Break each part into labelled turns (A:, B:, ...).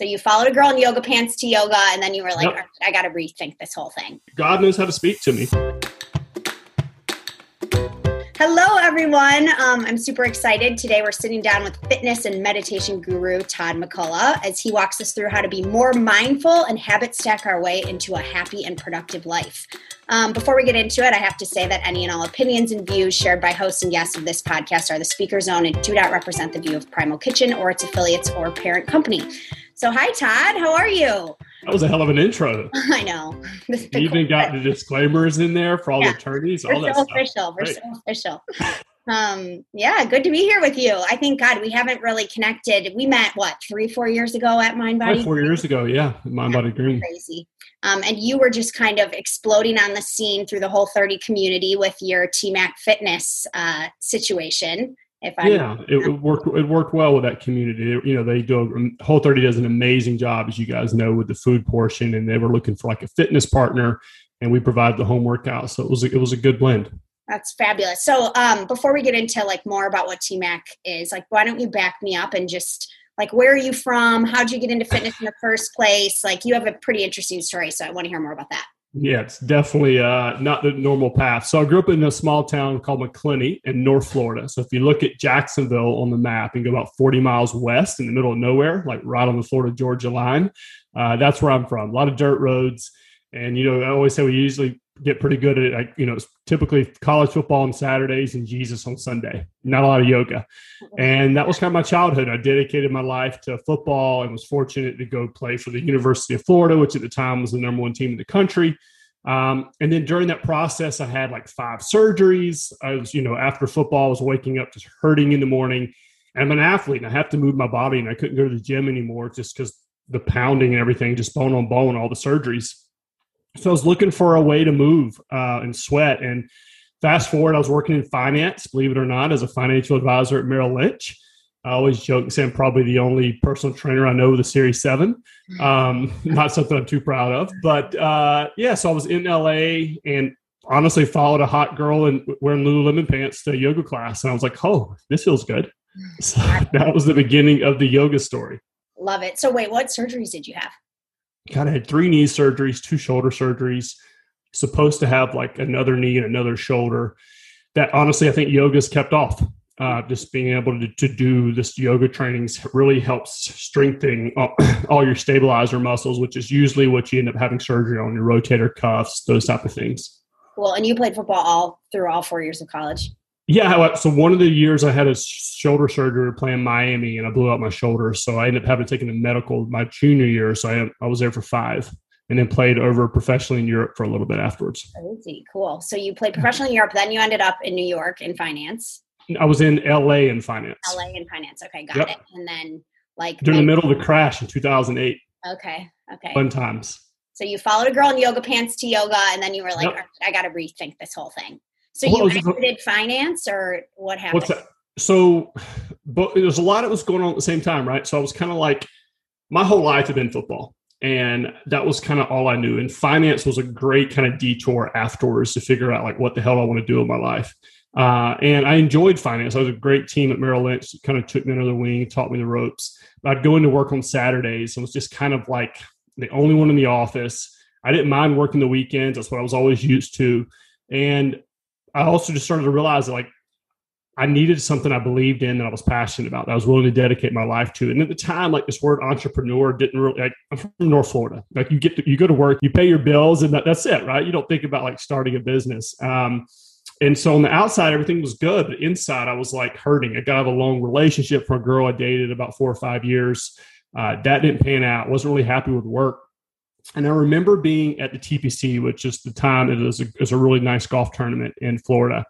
A: So you followed a girl in yoga pants to yoga, and then you were like, yep. I got to rethink this whole thing.
B: God knows how to speak to me.
A: Hello, everyone. Um, I'm super excited. Today, we're sitting down with fitness and meditation guru Todd McCullough as he walks us through how to be more mindful and habit stack our way into a happy and productive life. Um, before we get into it, I have to say that any and all opinions and views shared by hosts and guests of this podcast are the speaker's own and do not represent the view of Primal Kitchen or its affiliates or parent company. So, hi, Todd. How are you?
B: That was a hell of an intro.
A: I know.
B: You even got the disclaimers in there for all yeah. the attorneys.
A: We're
B: all
A: so that official. Stuff. We're Great. so official. Um, yeah, good to be here with you. I think God, we haven't really connected. We met what three, four years ago at Mind Body.
B: four years ago, yeah, Mind Body Green.
A: Crazy. Um, and you were just kind of exploding on the scene through the whole 30 community with your TMAC fitness uh, situation.
B: If I yeah, it, it, worked. It worked well with that community. You know, they do Whole 30 does an amazing job, as you guys know, with the food portion, and they were looking for like a fitness partner, and we provide the home workout. So it was a, it was a good blend.
A: That's fabulous. So um, before we get into like more about what TMAC is, like, why don't you back me up and just like where are you from? How'd you get into fitness in the first place? Like, you have a pretty interesting story, so I want to hear more about that.
B: Yeah, it's definitely uh, not the normal path. So I grew up in a small town called Macclenny in North Florida. So if you look at Jacksonville on the map and go about 40 miles west in the middle of nowhere, like right on the Florida Georgia line, uh, that's where I'm from. A lot of dirt roads. And, you know, I always say we usually get pretty good at it. You know, typically college football on Saturdays and Jesus on Sunday, not a lot of yoga. And that was kind of my childhood. I dedicated my life to football and was fortunate to go play for the University of Florida, which at the time was the number one team in the country. Um, and then during that process, I had like five surgeries. I was, you know, after football, I was waking up just hurting in the morning. And I'm an athlete and I have to move my body and I couldn't go to the gym anymore just because the pounding and everything, just bone on bone, all the surgeries. So I was looking for a way to move uh, and sweat. And fast forward, I was working in finance, believe it or not, as a financial advisor at Merrill Lynch. I always joke and say I'm probably the only personal trainer I know with a Series 7. Um, not something I'm too proud of. But uh, yeah, so I was in LA and honestly followed a hot girl in wearing Lululemon pants to yoga class. And I was like, oh, this feels good. So that was the beginning of the yoga story.
A: Love it. So, wait, what surgeries did you have?
B: Kind of had three knee surgeries, two shoulder surgeries, supposed to have like another knee and another shoulder. That honestly, I think yoga's kept off. Uh, just being able to, to do this yoga trainings really helps strengthen all, all, your stabilizer muscles, which is usually what you end up having surgery on your rotator cuffs, those type of things.
A: Well, and you played football all through all four years of college.
B: Yeah, so one of the years I had a shoulder surgery playing Miami, and I blew out my shoulder, so I ended up having to take a medical my junior year. So I I was there for five, and then played over professionally in Europe for a little bit afterwards.
A: Crazy, cool. So you played professionally in Europe, then you ended up in New York in finance.
B: I was in LA in finance.
A: LA in finance. Okay, got yep. it. And then like
B: during the middle of the crash in 2008.
A: Okay. Okay.
B: Fun times.
A: So you followed a girl in yoga pants to yoga, and then you were like, yep. I got to rethink this whole thing. So you exited finance, or what happened?
B: So, but there's a lot that was going on at the same time, right? So I was kind of like, my whole life had been football, and that was kind of all I knew. And finance was a great kind of detour afterwards to figure out like what the hell I want to do with my life. Uh, and I enjoyed finance. I was a great team at Merrill Lynch. Kind of took me under the wing, taught me the ropes. But I'd go into work on Saturdays. I was just kind of like the only one in the office. I didn't mind working the weekends. That's what I was always used to. And I also just started to realize that like I needed something I believed in that I was passionate about that I was willing to dedicate my life to. And at the time, like this word entrepreneur didn't really like I'm from North Florida. Like you get to, you go to work, you pay your bills, and that, that's it, right? You don't think about like starting a business. Um, and so on the outside, everything was good, but inside, I was like hurting. I got out of a long relationship from a girl I dated about four or five years. Uh, that didn't pan out. wasn't really happy with work. And I remember being at the TPC, which is the time it was a, a really nice golf tournament in Florida,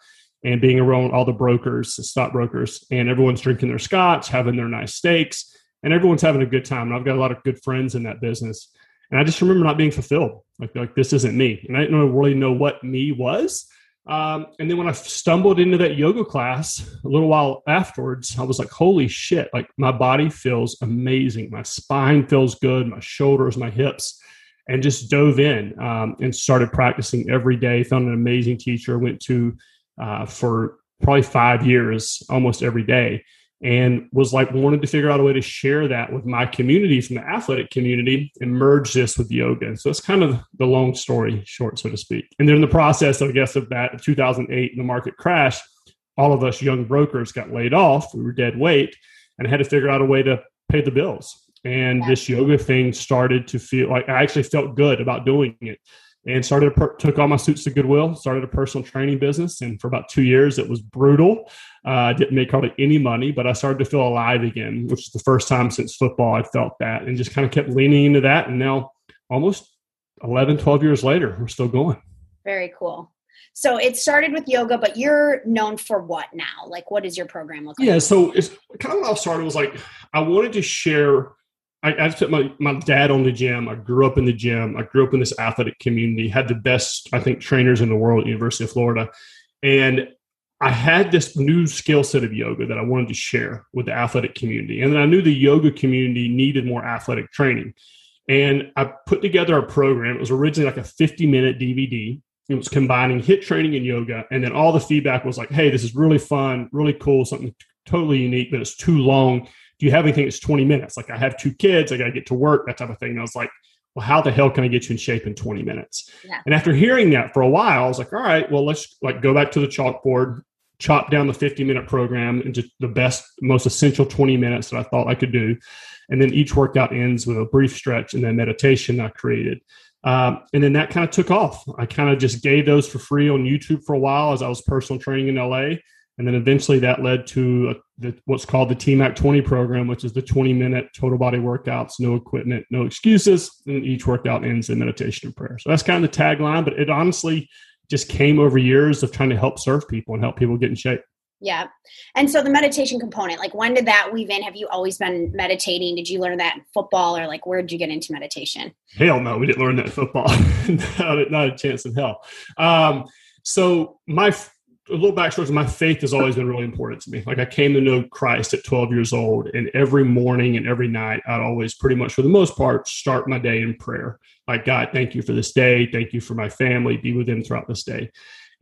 B: and being around all the brokers, the stockbrokers, and everyone's drinking their scotch, having their nice steaks, and everyone's having a good time. And I've got a lot of good friends in that business. And I just remember not being fulfilled. Like, like this isn't me. And I didn't really know what me was. Um, and then when I stumbled into that yoga class a little while afterwards, I was like, holy shit, like my body feels amazing. My spine feels good, my shoulders, my hips and just dove in um, and started practicing every day. Found an amazing teacher. Went to uh, for probably five years, almost every day, and was like wanted to figure out a way to share that with my community from the athletic community and merge this with yoga. So it's kind of the long story short, so to speak. And then in the process, I guess, of that 2008 the market crash, all of us young brokers got laid off. We were dead weight and had to figure out a way to pay the bills. And this yoga thing started to feel like I actually felt good about doing it and started per- took all my suits to Goodwill, started a personal training business, and for about two years it was brutal. Uh, I didn't make hardly any money, but I started to feel alive again, which is the first time since football I felt that, and just kind of kept leaning into that. And now, almost 11, 12 years later, we're still going.
A: Very cool. So it started with yoga, but you're known for what now? Like, what does your program look like?
B: Yeah, so it's kind of how I started was like I wanted to share I, I put my, my dad on the gym. I grew up in the gym. I grew up in this athletic community, had the best, I think, trainers in the world at University of Florida. And I had this new skill set of yoga that I wanted to share with the athletic community. And then I knew the yoga community needed more athletic training. And I put together a program. It was originally like a 50 minute DVD. It was combining HIIT training and yoga. And then all the feedback was like, hey, this is really fun, really cool, something totally unique, but it's too long do you have anything that's 20 minutes? Like I have two kids, I got to get to work, that type of thing. And I was like, well, how the hell can I get you in shape in 20 minutes? Yeah. And after hearing that for a while, I was like, all right, well, let's like go back to the chalkboard, chop down the 50 minute program into the best, most essential 20 minutes that I thought I could do. And then each workout ends with a brief stretch and then meditation I created. Um, and then that kind of took off. I kind of just gave those for free on YouTube for a while as I was personal training in LA. And then eventually that led to a, the, what's called the TMAC 20 program, which is the 20 minute total body workouts, no equipment, no excuses. And each workout ends in meditation and prayer. So that's kind of the tagline, but it honestly just came over years of trying to help serve people and help people get in shape.
A: Yeah. And so the meditation component, like when did that weave in? Have you always been meditating? Did you learn that in football or like where did you get into meditation?
B: Hell no, we didn't learn that in football. not, not, a chance in hell. Um, so my a little backstory my faith has always been really important to me. Like I came to know Christ at 12 years old, and every morning and every night, I'd always pretty much, for the most part, start my day in prayer. Like, God, thank you for this day. Thank you for my family. Be with them throughout this day.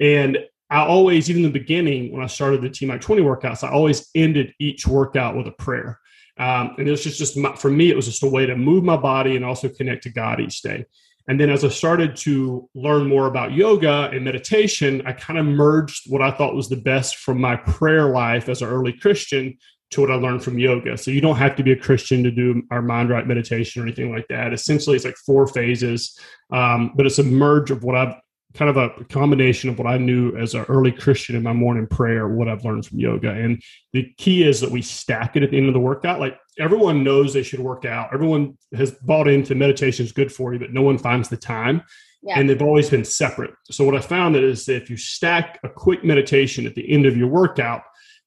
B: And I always, even in the beginning, when I started the TMAC 20 workouts, I always ended each workout with a prayer. Um, and it was just, just my, for me, it was just a way to move my body and also connect to God each day. And then as I started to learn more about yoga and meditation, I kind of merged what I thought was the best from my prayer life as an early Christian to what I learned from yoga. So you don't have to be a Christian to do our mind right meditation or anything like that. Essentially, it's like four phases, um, but it's a merge of what I've kind of a combination of what I knew as an early Christian in my morning prayer, what I've learned from yoga. And the key is that we stack it at the end of the workout. Like everyone knows they should work out. Everyone has bought into meditation is good for you, but no one finds the time. Yeah. And they've always been separate. So what I found is that if you stack a quick meditation at the end of your workout,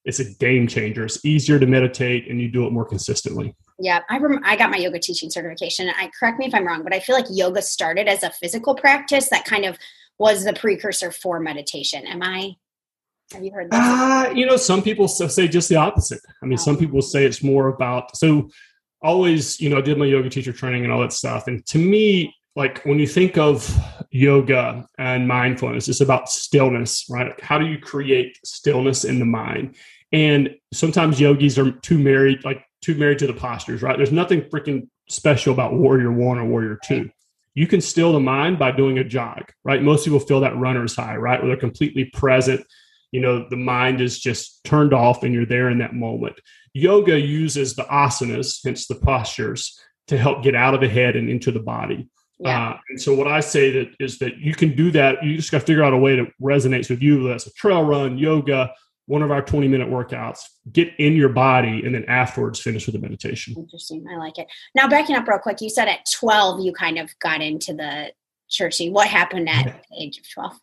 B: it's a game changer. It's easier to meditate and you do it more consistently.
A: Yeah, I rem- I got my yoga teaching certification. I correct me if I'm wrong, but I feel like yoga started as a physical practice that kind of was the precursor for meditation. Am I? Have you heard
B: that? Uh, you know, some people say just the opposite. I mean, oh. some people say it's more about so. Always, you know, I did my yoga teacher training and all that stuff, and to me, like when you think of yoga and mindfulness, it's about stillness, right? How do you create stillness in the mind? And sometimes yogis are too married, like too married to the postures, right? There's nothing freaking special about warrior one or warrior two you can still the mind by doing a jog, right? Most people feel that runner's high, right? Where they're completely present. You know, the mind is just turned off and you're there in that moment. Yoga uses the asanas, hence the postures, to help get out of the head and into the body. Yeah. Uh, and so what I say that is that you can do that. You just got to figure out a way that resonates with you. That's a trail run, yoga, one of our 20 minute workouts, get in your body, and then afterwards finish with a meditation.
A: Interesting. I like it. Now, backing up real quick, you said at 12 you kind of got into the churchy. What happened at the age of 12?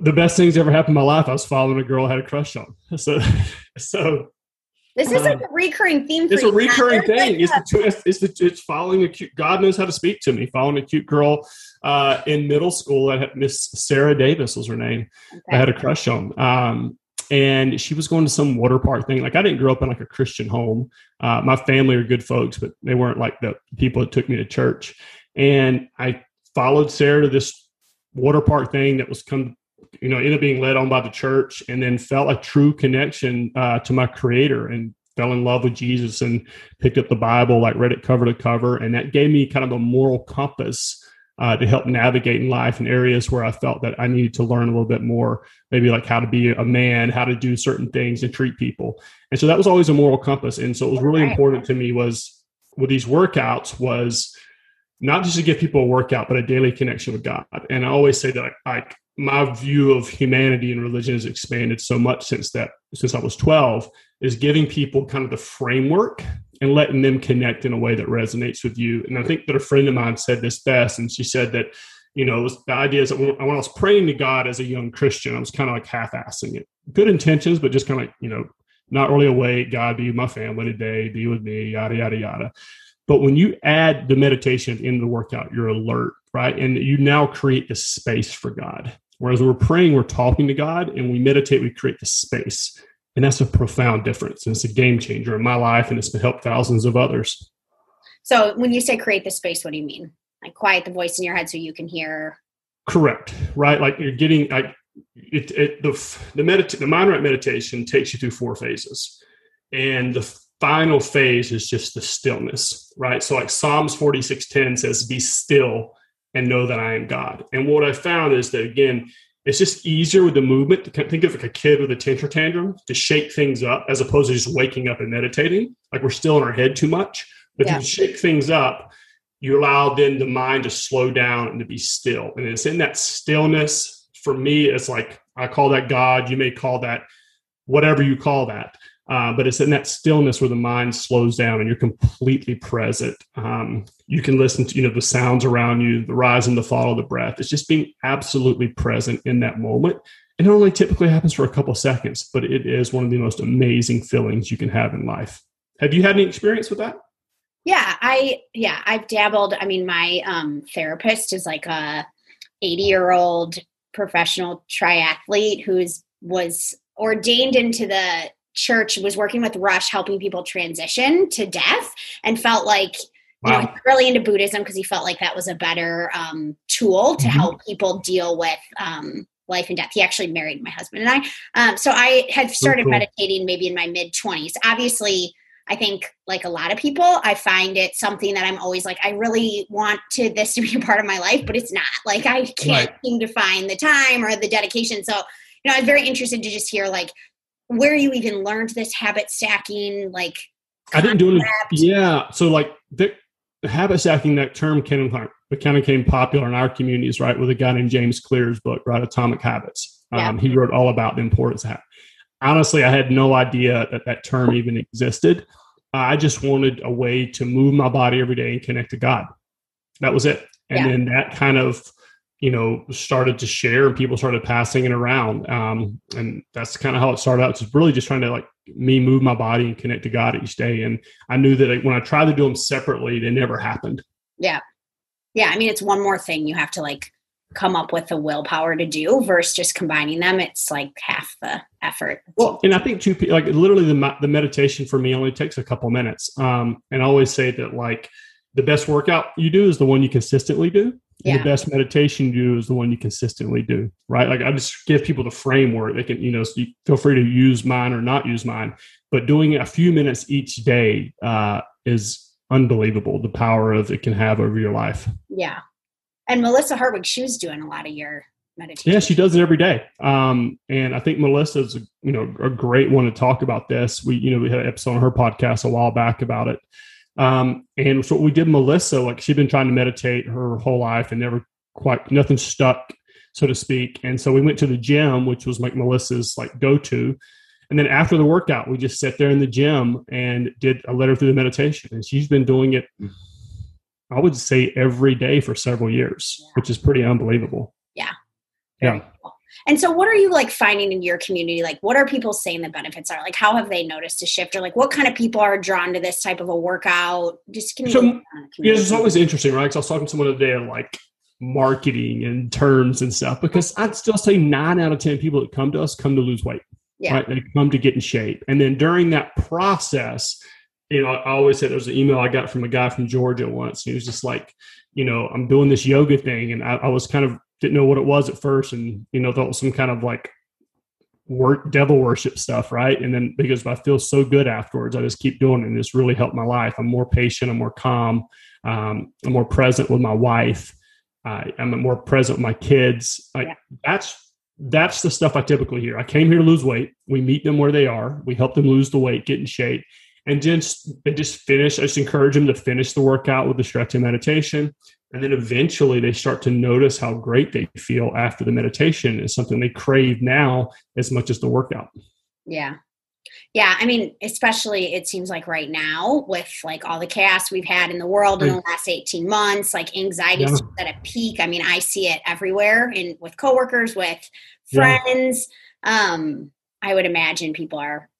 B: The best things ever happened in my life. I was following a girl I had a crush on. So, so
A: this is like um, a recurring theme.
B: it's a recurring thing. It's the, it's, the, it's following a cute. God knows how to speak to me. Following a cute girl uh, in middle school. I had Miss Sarah Davis was her name. Okay. I had a crush on. Um, and she was going to some water park thing. Like I didn't grow up in like a Christian home. Uh, my family are good folks, but they weren't like the people that took me to church. And I followed Sarah to this water park thing that was come, you know, ended up being led on by the church, and then felt a true connection uh, to my Creator. And fell in love with Jesus and picked up the Bible, like read it cover to cover. And that gave me kind of a moral compass uh, to help navigate in life in areas where I felt that I needed to learn a little bit more, maybe like how to be a man, how to do certain things and treat people. And so that was always a moral compass. And so it was really important to me was with these workouts was not just to give people a workout, but a daily connection with God. And I always say that like my view of humanity and religion has expanded so much since that since I was 12 is giving people kind of the framework and letting them connect in a way that resonates with you. And I think that a friend of mine said this best, and she said that, you know, the idea is that when, when I was praying to God as a young Christian, I was kind of like half-assing it, good intentions, but just kind of like, you know, not really awake. God, be with my family today, be with me, yada yada yada. But when you add the meditation in the workout, you're alert, right? And you now create the space for God. Whereas we're praying, we're talking to God, and we meditate, we create the space. And that's a profound difference. And it's a game changer in my life, and it's been helped thousands of others.
A: So when you say create the space, what do you mean? Like quiet the voice in your head so you can hear.
B: Correct. Right. Like you're getting like it, it the the medit the mind right meditation takes you through four phases, and the final phase is just the stillness. Right. So like Psalms forty six ten says, "Be still and know that I am God." And what I found is that again, it's just easier with the movement to think of like a kid with a temper tantrum to shake things up as opposed to just waking up and meditating. Like we're still in our head too much. But yeah. if you shake things up, you allow then the mind to slow down and to be still. And it's in that stillness. For me, it's like I call that God. You may call that whatever you call that. Uh, but it's in that stillness where the mind slows down and you're completely present. Um, you can listen to you know the sounds around you, the rise and the fall of the breath. It's just being absolutely present in that moment. And it only typically happens for a couple seconds, but it is one of the most amazing feelings you can have in life. Have you had any experience with that?
A: Yeah, I yeah, I've dabbled. I mean, my um, therapist is like a 80 year old professional triathlete who's was ordained into the church was working with Rush, helping people transition to death, and felt like you know really into Buddhism because he felt like that was a better um, tool to mm-hmm. help people deal with um, life and death. He actually married my husband and I, um, so I had started cool. meditating maybe in my mid twenties. Obviously. I think, like a lot of people, I find it something that I'm always like, I really want to this to be a part of my life, but it's not. Like I can't right. seem to find the time or the dedication. So, you know, I was very interested to just hear like where you even learned this habit stacking like
B: i didn't do it yeah so like the, the habit stacking that term kind of kind of became popular in our communities right with a guy named james clear's book right atomic habits. Yeah. um, he wrote all about the importance of habit honestly i had no idea that that term even existed. I just wanted a way to move my body every day and connect to god. That was it. And yeah. then that kind of you know started to share and people started passing it around. Um, and that's kind of how it started out it's really just trying to like me move my body and connect to god each day. And i knew that when i tried to do them separately they never happened.
A: Yeah. Yeah i mean it's one more thing you have to like come up with the willpower to do versus just combining them it's like half the effort.
B: Well and i think two like literally the, the meditation for me only takes a couple minutes. Um, and i always say that like the best workout you do is the one you consistently do yeah. the best meditation you do is the one you consistently do right? Like i just give people the framework. They can you know so you feel free to use mine or not use mine but doing a few minutes each day uh, is unbelievable the power of it can have over your life.
A: Yeah. And melissa hartwig she was doing a lot of your meditation.
B: Yeah she does it every day. Um, and i think melissa's you know a great one to talk about this. We you know we had an episode on her podcast a while back about it um, and so we did Melissa, like she'd been trying to meditate her whole life and never quite nothing stuck, so to speak. And so we went to the gym, which was like Melissa's like go to. And then after the workout, we just sat there in the gym and did a letter through the meditation. And she's been doing it, I would say, every day for several years, yeah. which is pretty unbelievable.
A: Yeah.
B: yeah.
A: Cool. And so, what are you like finding in your community? Like, what are people saying the benefits are? Like, how have they noticed a shift, or like, what kind of people are drawn to this type of a workout? Just can you? So,
B: yeah, it's always interesting, right? Because I was talking to someone today, on like marketing and terms and stuff. Because I'd still say nine out of ten people that come to us come to lose weight. Yeah. Right? They come to get in shape, and then during that process, you know, I always said there was an email I got from a guy from Georgia once. He was just like, you know, I'm doing this yoga thing, and I, I was kind of didn't know what it was at first and you know thought it was some kind of like work devil worship stuff, right? And then because I feel so good afterwards, I just keep doing it and it's really helped my life. I'm more patient, I'm more calm, um, I'm more present with my wife, uh, I'm more present with my kids. Like yeah. that's that's the stuff I typically hear. I came here to lose weight. We meet them where they are. We help them lose the weight, get in shape, and just they just finish. I just encourage them to finish the workout with the stretching meditation, and then eventually they start to notice how great they feel after the meditation is something they crave now as much as the workout.
A: Yeah. Yeah, I mean, especially it seems like right now with like all the chaos we've had in the world in the last 18 months, like anxiety yeah. at a peak. I mean, I see it everywhere and with coworkers, with friends. Yeah. Um, I would imagine people are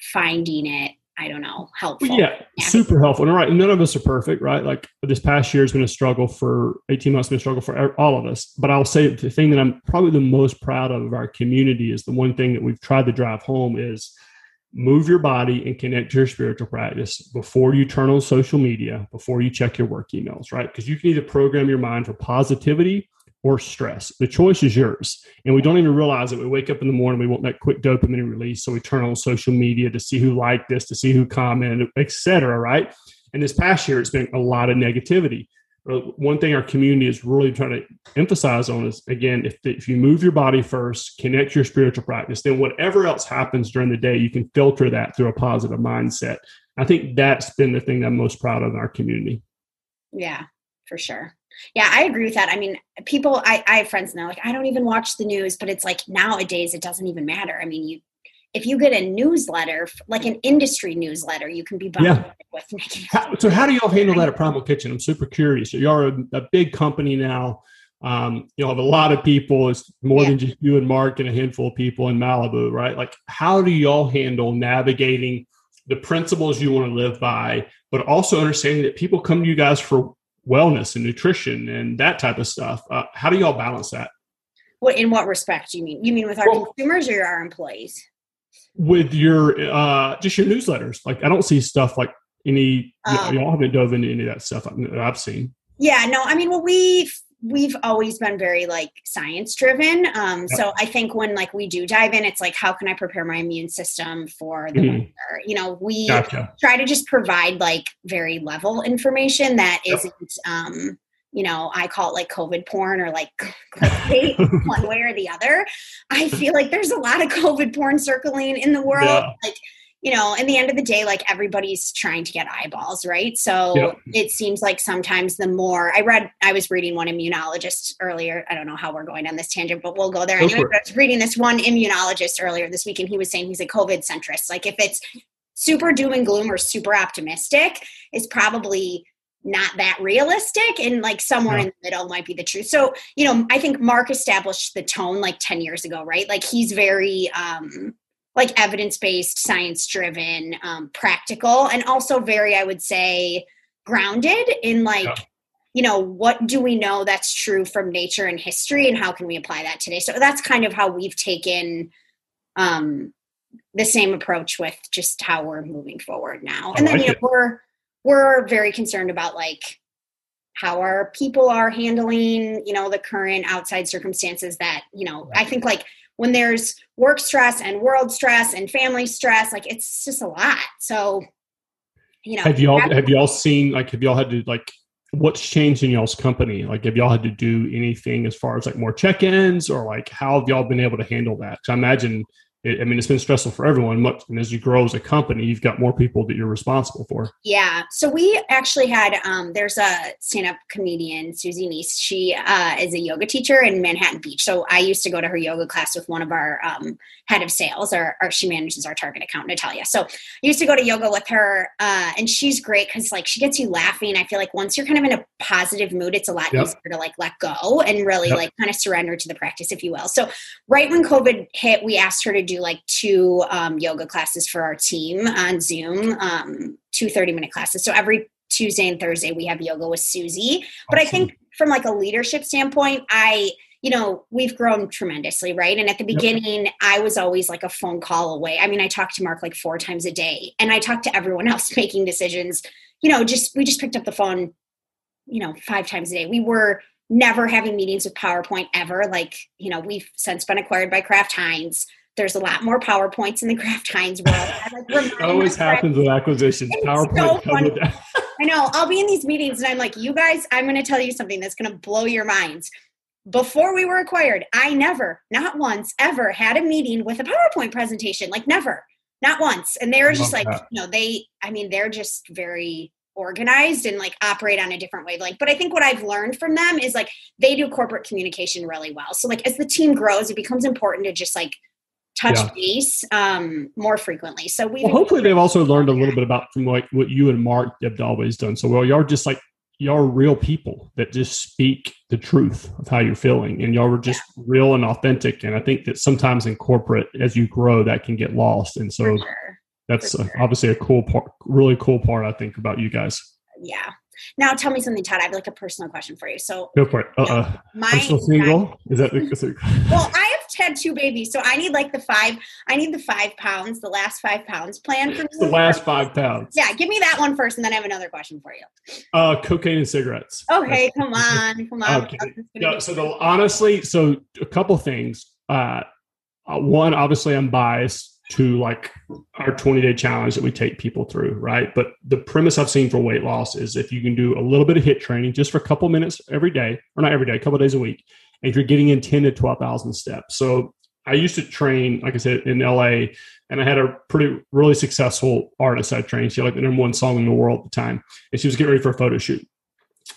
A: finding it I don't know, helpful.
B: Yeah, yeah, super helpful. And right, none of us are perfect, right? Like this past year has been a struggle for 18 months, been a struggle for all of us. But I'll say the thing that I'm probably the most proud of of our community is the one thing that we've tried to drive home is move your body and connect to your spiritual practice before you turn on social media, before you check your work emails, right? Because you can either program your mind for positivity or stress. The choice is yours. And we don't even realize it. We wake up in the morning, we want that quick dopamine release. So we turn on social media to see who liked this, to see who commented, etc. right? And this past year, it's been a lot of negativity. Uh, one thing our community is really trying to emphasize on is again, if, if you move your body first, connect your spiritual practice, then whatever else happens during the day, you can filter that through a positive mindset. I think that's been the thing I'm most proud of in our community.
A: Yeah, for sure. Yeah, I agree with that. I mean, people, I, I have friends now, like, I don't even watch the news, but it's like nowadays it doesn't even matter. I mean, you, if you get a newsletter, like an industry newsletter, you can be bombarded yeah. with
B: how, so, how do y'all handle that at Primal Kitchen? I'm super curious. Y'all are a, a big company now. Um, you have a lot of people. It's more yeah. than just you and Mark and a handful of people in Malibu, right? Like, how do y'all handle navigating the principles you want to live by, but also understanding that people come to you guys for wellness and nutrition and that type of stuff. Uh, how do y'all balance that?
A: What in what respect do you mean? You mean with our well, consumers or our employees?
B: With your uh, just your newsletters. Like I don't see stuff like any. Um, y'all haven't dove into any of that stuff I've seen.
A: Yeah, no. I mean, well, we we've always been very like science driven um, yep. so i think when like we do dive in it's like how can i prepare my immune system for the mm-hmm. winter you know we gotcha. try to just provide like very level information that yep. not um you know i call it like covid porn or like clickbait one way or the other i feel like there's a lot of covid porn circling in the world yeah. like you know, in the end of the day, like everybody's trying to get eyeballs, right? So yep. it seems like sometimes the more I read, I was reading one immunologist earlier. I don't know how we're going on this tangent, but we'll go there. Go anyway, I was reading this one immunologist earlier this week, and he was saying he's a COVID centrist. Like if it's super doom and gloom or super optimistic, is probably not that realistic and like somewhere yeah. in the middle might be the truth so you know i think mark established the tone like 10 years ago right like he's very um like evidence based, science driven, um, practical, and also very, I would say, grounded in like, yeah. you know, what do we know that's true from nature and history, and how can we apply that today? So that's kind of how we've taken um, the same approach with just how we're moving forward now. And then, like you know, it. we're we're very concerned about like how our people are handling you know the current outside circumstances that you know i think like when there's work stress and world stress and family stress, like it's just a lot. So, you know,
B: have y'all have y'all seen like have y'all had to like what's changed in y'all's company? Like, have y'all had to do anything as far as like more check-ins or like how have y'all been able to handle that? I imagine it, I mean, it's been stressful for everyone. Much, and as you grow as a company, you've got more people that you're responsible for.
A: Yeah. So we actually had um, there's a stand-up comedian, Susie Neese. She uh, is a yoga teacher in Manhattan Beach. So I used to go to her yoga class with one of our um, head of sales, or, or, she manages our target account, Natalia. So I used to go to yoga with her, uh, and she's great because like she gets you laughing. I feel like once you're kind of in a positive mood, it's a lot yep. easier to like let go and really yep. like kind of surrender to the practice, if you will. So right when COVID hit, we asked her to do like two um, yoga classes for our team on Zoom, um, two 30 minute classes. So every Tuesday and Thursday we have yoga with Susie. But. I think from like a leadership standpoint, I you know, we've grown tremendously, right? And at the beginning, yep. I was always like a phone call away. I mean, I talked to Mark like four times a day, and I talked to everyone else making decisions. You know, just we just picked up the phone, you know, five times a day. We were never having meetings with PowerPoint ever. Like, you know, we've since been acquired by Kraft Heinz. There's a lot more PowerPoints in the Kraft Heinz world.
B: Like, always happens with acquisitions.
A: It's
B: PowerPoint
A: so I know. I'll be in these meetings and I'm like, you guys, I'm going to tell you something that's going to blow your minds. Before we were acquired, I never, not once, ever had a meeting with a PowerPoint presentation. Like, never, not once. And they were just like, that. you know, they, I mean, they're just very organized and like operate on a different wavelength. But I think what I've learned from them is like they do corporate communication really well. So, like, as the team grows, it becomes important to just like, touch yeah. base um, more frequently. So we
B: well, hopefully they've also learned a little bit about from like what you and Mark have always done. So well, y'all are just like y'all real people that just speak the truth of how you're feeling, and y'all were just yeah. real and authentic. And I think that sometimes in corporate, as you grow, that can get lost. And so sure. That's sure. obviously a cool part, really cool part I think about you guys.
A: Yeah. Now tell me something, Todd. I have like a personal question for you. So
B: go for it. Uh, uh my, I'm still single. My, Is that the,
A: well? I have had two babies, so I need like the five. I need the five pounds, the last five pounds plan for me.
B: The last five pounds.
A: Yeah, give me that one first, and then I have another question for you.
B: Uh, cocaine and cigarettes.
A: Okay, come on, come on. Okay.
B: So the, honestly, so a couple things. Uh, uh, one, obviously, I'm biased to like our 20 day challenge that we take people through, right? But the premise I've seen for weight loss is if you can do a little bit of HIIT training just for a couple minutes every day, or not every day, a couple days a week, and if you're getting in 10 to 12,000 steps. So I used to train, like I said, in LA, and I had a pretty, really successful artist I trained. She had like the number one song in the world at the time, and she was getting ready for a photo shoot.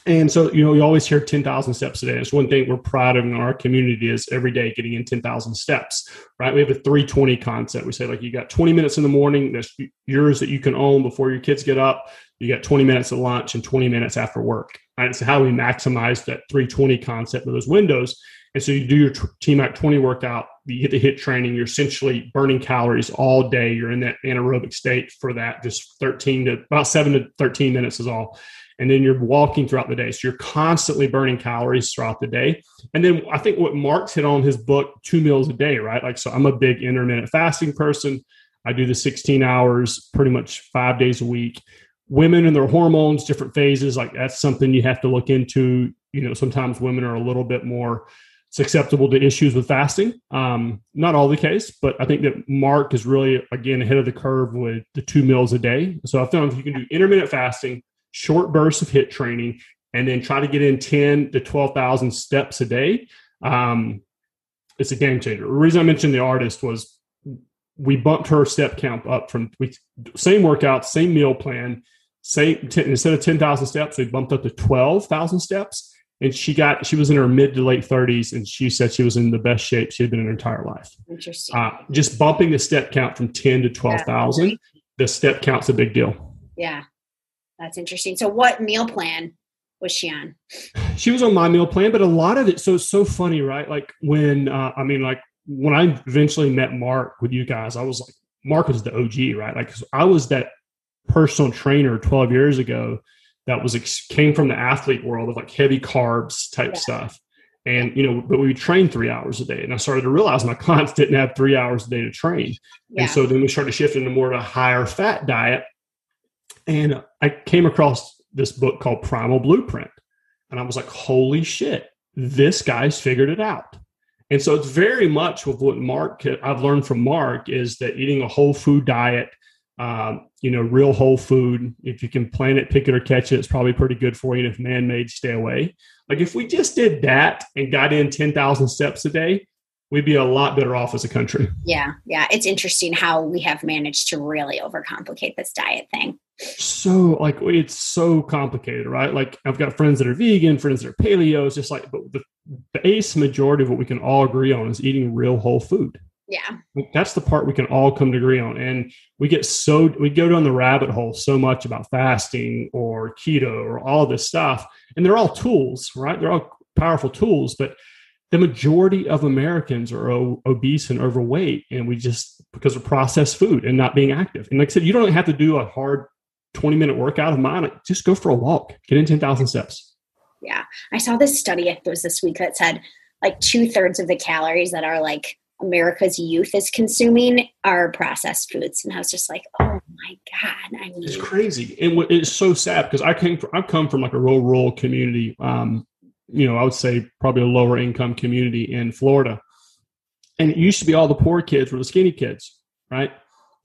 B: And so, you know, you always hear 10,000 steps a day. It's one thing we're proud of in our community is every day getting in 10,000 steps, right? We have a 320 concept. We say, like, you got 20 minutes in the morning, that's yours that you can own before your kids get up. You got 20 minutes at lunch and 20 minutes after work. Right? So, how do we maximize that 320 concept of those windows. And so, you do your team TMAC 20 workout, you get the HIIT training, you're essentially burning calories all day. You're in that anaerobic state for that, just 13 to about seven to 13 minutes is all and then you're walking throughout the day. So you're constantly burning calories throughout the day. And then I think what Mark's hit on his book, two meals a day, right? Like, so I'm a big intermittent fasting person. I do the 16 hours pretty much five days a week. Women and their hormones, different phases, like that's something you have to look into. You know, sometimes women are a little bit more susceptible to issues with fasting. Um, not all the case, but I think that Mark is really, again, ahead of the curve with the two meals a day. So I found if you can do intermittent fasting, short bursts of HIIT training, and then try to get in 10 to 12,000 steps a day. Um, it's a game changer. The reason I mentioned the artist was we bumped her step count up from we same workout, same meal plan, same t- instead of 10,000 steps, we bumped up to 12,000 steps. And she got she was in her mid to late 30s, and she said she was in the best shape she had been in her entire life.
A: Interesting.
B: Uh, just bumping the step count from 10 to 12,000, yeah. the step count's a big deal.
A: Yeah, that's interesting. So, what meal plan was she on?
B: She was on my meal plan, but a lot of it. So it's so funny, right? Like when uh, I mean, like when I eventually met Mark with you guys, I was like, Mark was the OG, right? Like I was that personal trainer 12 years ago that was came from the athlete world of like heavy carbs type yeah. stuff. And you know, but we trained three hours a day, and I started to realize my clients didn't have three hours a day to train, yeah. and so then we started shifting to more of a higher fat diet and I came across this book called Primal Blueprint. And I was like, holy shit, this guy's figured it out. And so it's very much with what Mark, I've learned from Mark is that eating a whole food diet, um, you know, real whole food, if you can plant it, pick it, or catch it, it's probably pretty good for you. And if man made, stay away. Like if we just did that and got in 10,000 steps a day, we'd be a lot better off as a country.
A: Yeah. Yeah. It's interesting how we have managed to really overcomplicate this diet thing.
B: So like it's so complicated right? Like i've got friends that are vegan friends that are paleo. It's just like but the base majority of what we can all agree on is eating real whole food.
A: Yeah.
B: That's the part we can all come to agree on. And we get so we go down the rabbit hole so much about fasting or keto or all this stuff. And they're all tools right? They're all powerful tools but the majority of Americans are o- obese and overweight, and we just because of processed food and not being active. And like I said, you don't have to do a hard 20 minute workout of mine, just go for a walk, get in 10,000 steps.
A: Yeah. I saw this study, it was this week that said like two thirds of the calories that are like America's youth is consuming are processed foods. And I was just like, oh my God. I mean,
B: it's crazy. And it's so sad because I came from, I've come from like a rural, rural community. Um, you know, I would say probably a lower income community in Florida. And it used to be all the poor kids were the skinny kids, right?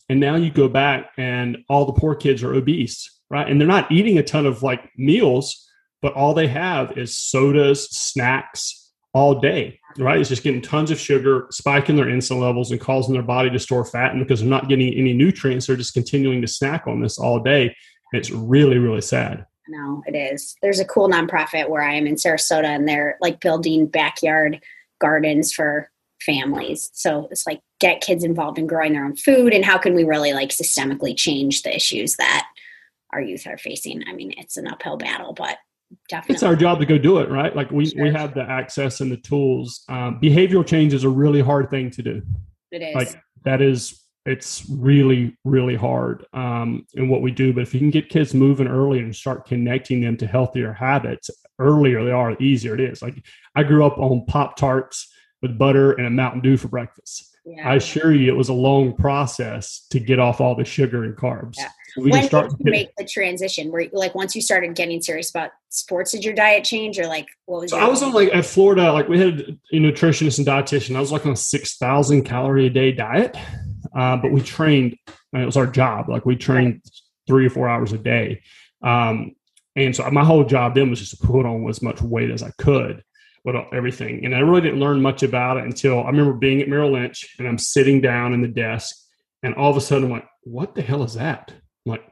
B: And now you go back and all the poor kids are obese, right? And they're not eating a ton of like meals, but all they have is sodas, snacks all day, right? It's just getting tons of sugar, spiking their insulin levels and causing their body to store fat. And because they're not getting any nutrients, they're just continuing to snack on this all day. It's really, really sad.
A: No, it is. There's a cool nonprofit where I am in Sarasota and they're like building backyard gardens for families. So it's like get kids involved in growing their own food and how can we really like systemically change the issues that our youth are facing. I mean, it's an uphill battle, but definitely
B: it's our job to go do it, right? Like we, sure. we have the access and the tools. Um, behavioral change is a really hard thing to do.
A: It is.
B: Like that is it's really really hard um, in what we do. But if you can get kids moving early and start connecting them to healthier habits earlier they are the easier it is. Like i grew up on pop tarts with butter and a mountain dew for breakfast. Yeah. i assure you it was a long process to get off all the sugar and carbs.
A: Yeah. we when did you make the transition? Where like once you started getting serious about sports did your diet change or like what was
B: so i was on like at florida like we had a nutritionist and dietitian. I was like on a 6000 calorie a day diet uh, but we trained, it was our job. Like we trained three or four hours a day. Um, and so my whole job then was just to put on as much weight as I could with everything. And I really didn't learn much about it until I remember being at Merrill Lynch and I'm sitting down in the desk and all of a sudden I'm like, what the hell is that? I'm like,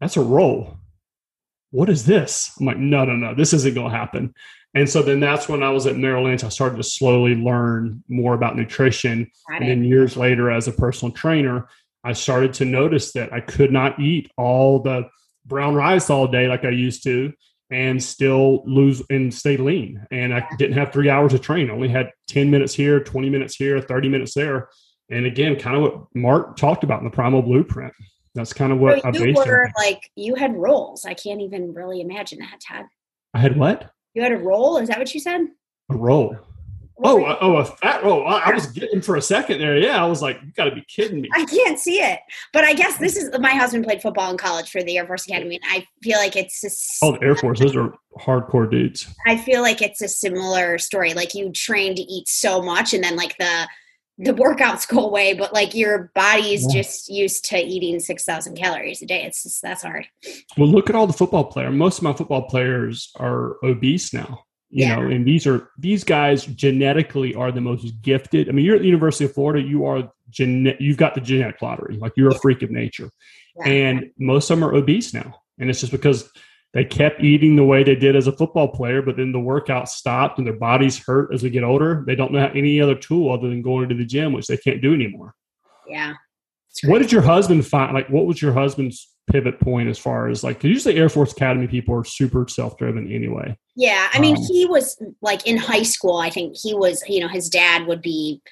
B: that's a roll. What is this? I'm like, no, no, no, this isn't going to happen. And so then that's when I was at Merrill Lynch, I started to slowly learn more about nutrition. And then years later, as a personal trainer, I started to notice that I could not eat all the brown rice all day like I used to and still lose and stay lean. And I didn't have three hours of train. I only had 10 minutes here, 20 minutes here, 30 minutes there. And again, kind of what Mark talked about in the primal blueprint. That's kind of what
A: so
B: I based
A: were like you had roles. I can't even really imagine that, Todd.
B: I had what?
A: You had a roll? Is that what you said?
B: A roll. Oh, uh, oh, a fat roll. I, I, was getting for a second there. Yeah, I was like, you got to be kidding me.
A: I can't see it, but I guess this is my husband played football in college for the Air Force Academy, and I feel like it's just,
B: oh, the Air Force. Those are hardcore dudes.
A: I feel like it's a similar story. Like you train to eat so much, and then like the the workouts go away, but like your body is yeah. just used to eating 6,000 calories a day. It's just, that's hard.
B: Well, look at all the football player. Most of my football players are obese now, you yeah. know, and these are, these guys genetically are the most gifted. I mean, you're at the University of Florida, you are, gene- you've got the genetic lottery, like you're a freak of nature. Yeah. And most of them are obese now. And it's just because they kept eating the way they did as a football player, but then the workout stopped and their bodies hurt as they get older. They don't know any other tool other than going to the gym, which they can't do anymore.
A: Yeah.
B: What did your husband find? Like, what was your husband's pivot point as far as like, you usually Air Force Academy people are super self driven anyway.
A: Yeah. I mean, um, he was like in high school, I think he was, you know, his dad would be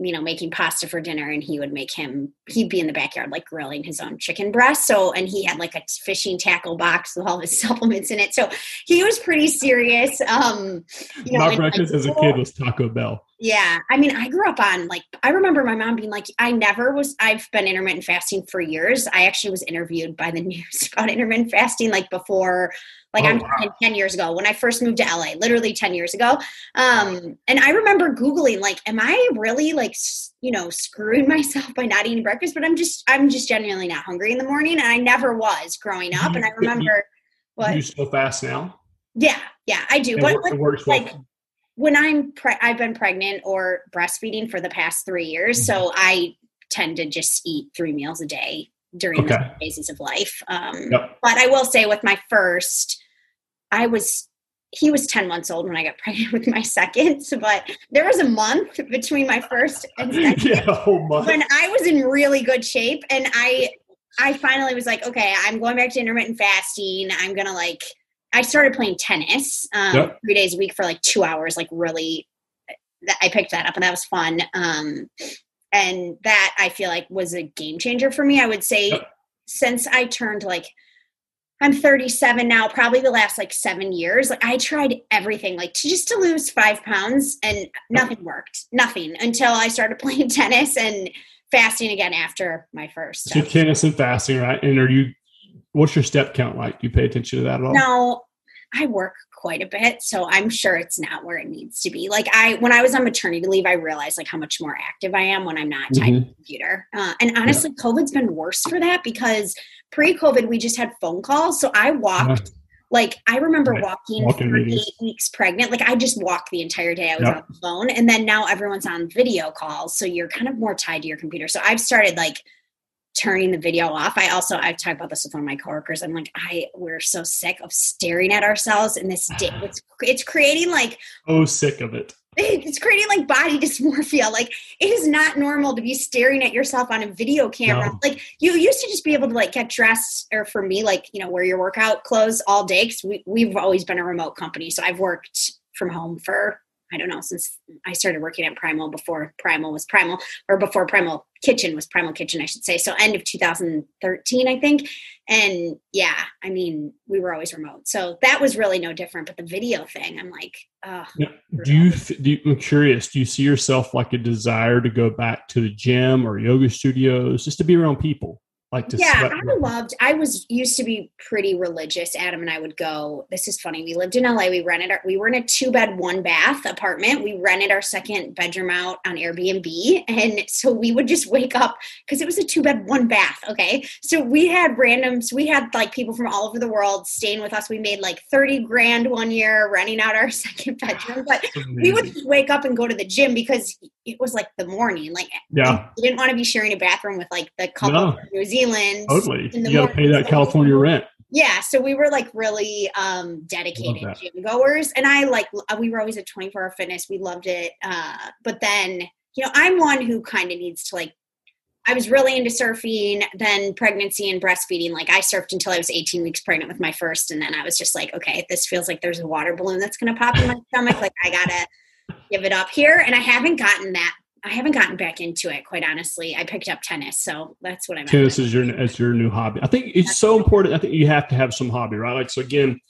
A: you know making pasta for dinner and he would make him he'd be in the backyard like grilling his own chicken breast. So and he had like a fishing tackle box with all his supplements in it. So he was pretty serious um
B: you know my breakfast as a kid was taco bell
A: yeah i mean i grew up on like i remember my mom being like i never was i've been intermittent fasting for years i actually was interviewed by the news about intermittent fasting like before like oh, I'm wow. 10 years ago when I first moved to LA, literally 10 years ago. Um, and I remember Googling, like, am I really like, you know, screwing myself by not eating breakfast? But I'm just, I'm just genuinely not hungry in the morning. And I never was growing up. and I remember
B: what you so fast now.
A: Yeah. Yeah, I do. What, what like, when I'm, pre- I've been pregnant or breastfeeding for the past three years. Mm-hmm. So I tend to just eat three meals a day during okay. the phases of life. Um, yep. But I will say, with my first, I was he was 10 months old when I got pregnant with my second. But there was a month between my first and second yeah, when I was in really good shape. And I I finally was like, okay, I'm going back to intermittent fasting. I'm gonna like I started playing tennis um, yep. three days a week for like two hours, like really I picked that up and that was fun. Um, and that I feel like was a game changer for me. I would say yep. since I turned like I'm 37 now, probably the last like seven years. Like I tried everything, like to just to lose five pounds, and nothing worked. Nothing until I started playing tennis and fasting again after my first.
B: So tennis and fasting, right? And are you? What's your step count like? Do you pay attention to that at all?
A: No, I work quite a bit. So I'm sure it's not where it needs to be. Like I, when I was on maternity leave, I realized like how much more active I am when I'm not tied mm-hmm. to the computer. Uh, and honestly, yeah. COVID's been worse for that because pre-COVID we just had phone calls. So I walked. Yeah. Like I remember right. walking, walking for eight weeks pregnant. Like I just walked the entire day. I was yep. on the phone, and then now everyone's on video calls, so you're kind of more tied to your computer. So I've started like turning the video off. I also I've talked about this with one of my coworkers. I'm like, I we're so sick of staring at ourselves in this day. It's it's creating like
B: oh sick of it.
A: It's creating like body dysmorphia. Like it is not normal to be staring at yourself on a video camera. No. Like you used to just be able to like get dressed, or for me, like you know, wear your workout clothes all day. Because we we've always been a remote company, so I've worked from home for I don't know, since I started working at Primal before Primal was Primal, or before Primal Kitchen was Primal Kitchen, I should say. So end of 2013, I think. And yeah, I mean, we were always remote. So that was really no different. But the video thing, I'm like, oh.
B: Do you, do you, I'm curious, do you see yourself like a desire to go back to the gym or yoga studios just to be around people? Like to
A: yeah i loved i was used to be pretty religious. Adam and i would go this is funny we lived in la we rented our we were in a two bed one bath apartment. We rented our second bedroom out on airbnb. And so we would just wake up because it was a two bed one bath okay? So we had randoms we had like people from all over the world staying with us. We made like 30 grand one year renting out our second bedroom. But we would wake up and go to the gym because it was like the morning. Like
B: yeah.
A: we didn't want to be sharing a bathroom with like the couple no. New Zealand.
B: Totally. You got to pay that California rent.
A: Yeah, so we were like really um dedicated gym goers, and I like we were always at 24 hour fitness. We loved it, uh, but then you know I'm one who kind of needs to like. I was really into surfing, then pregnancy and breastfeeding. Like I surfed until I was 18 weeks pregnant with my first, and then I was just like, okay, this feels like there's a water balloon that's going to pop in my stomach. Like I gotta give it up here, and I haven't gotten that I haven't gotten back into it, quite honestly. I picked up tennis, so that's what I'm.
B: Tennis is your as your new hobby. I think it's that's so important. I think you have to have some hobby, right? Like so. Again,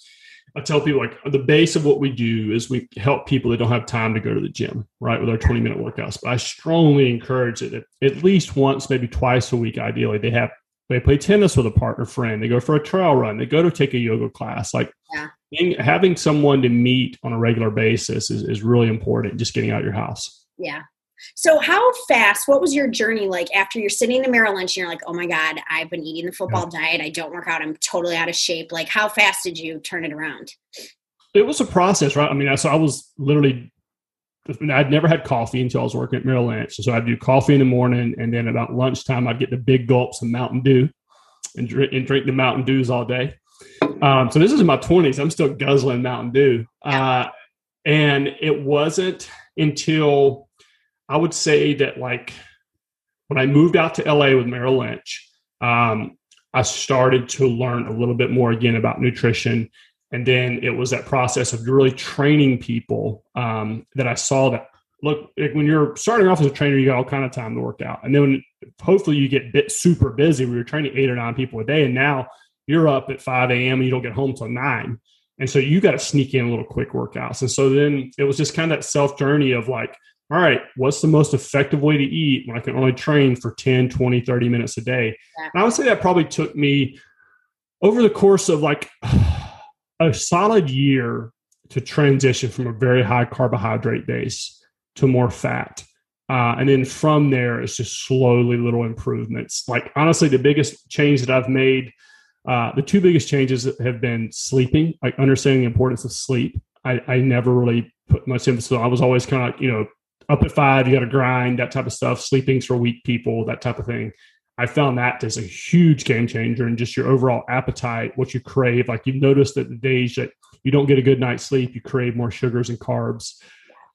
B: I tell people like the base of what we do is we help people that don't have time to go to the gym, right, with our 20 minute workouts. But I strongly encourage it at least once, maybe twice a week. Ideally, they have they play tennis with a partner friend. They go for a trail run. They go to take a yoga class. Like yeah. being, having someone to meet on a regular basis is, is really important. Just getting out your house.
A: Yeah, so, how fast, what was your journey like after you're sitting in the Merrill Lynch and you're like, oh my God, I've been eating the football yeah. diet. I don't work out. I'm totally out of shape. Like, how fast did you turn it around?
B: It was a process, right? I mean, so I was literally, I'd never had coffee until I was working at Merrill Lynch. So, I'd do coffee in the morning. And then about lunchtime, I'd get the big gulps of Mountain Dew and drink, and drink the Mountain Dews all day. Um, so, this is in my 20s. I'm still guzzling Mountain Dew. Uh, and it wasn't until I would say that like when I moved out to LA with Merrill Lynch, um, I started to learn a little bit more again about nutrition. And then it was that process of really training people um, that I saw that look when you're starting off as a trainer, you got all kind of time to work out, and then when, hopefully you get bit super busy. We were training eight or nine people a day, and now you're up at five a.m. and you don't get home till nine, and so you got to sneak in a little quick workouts. And so then it was just kind of that self journey of like all right, what's the most effective way to eat when I can only train for 10, 20, 30 minutes a day? And I would say that probably took me over the course of like a solid year to transition from a very high carbohydrate base to more fat. Uh, and then from there, it's just slowly little improvements. Like, honestly, the biggest change that I've made, uh, the two biggest changes have been sleeping, like understanding the importance of sleep. I, I never really put much emphasis on. I was always kind of, you know, up at five, you got to grind, that type of stuff, sleeping's for weak people, that type of thing. I found that as a huge game changer and just your overall appetite, what you crave. Like you've noticed that the days that you don't get a good night's sleep, you crave more sugars and carbs.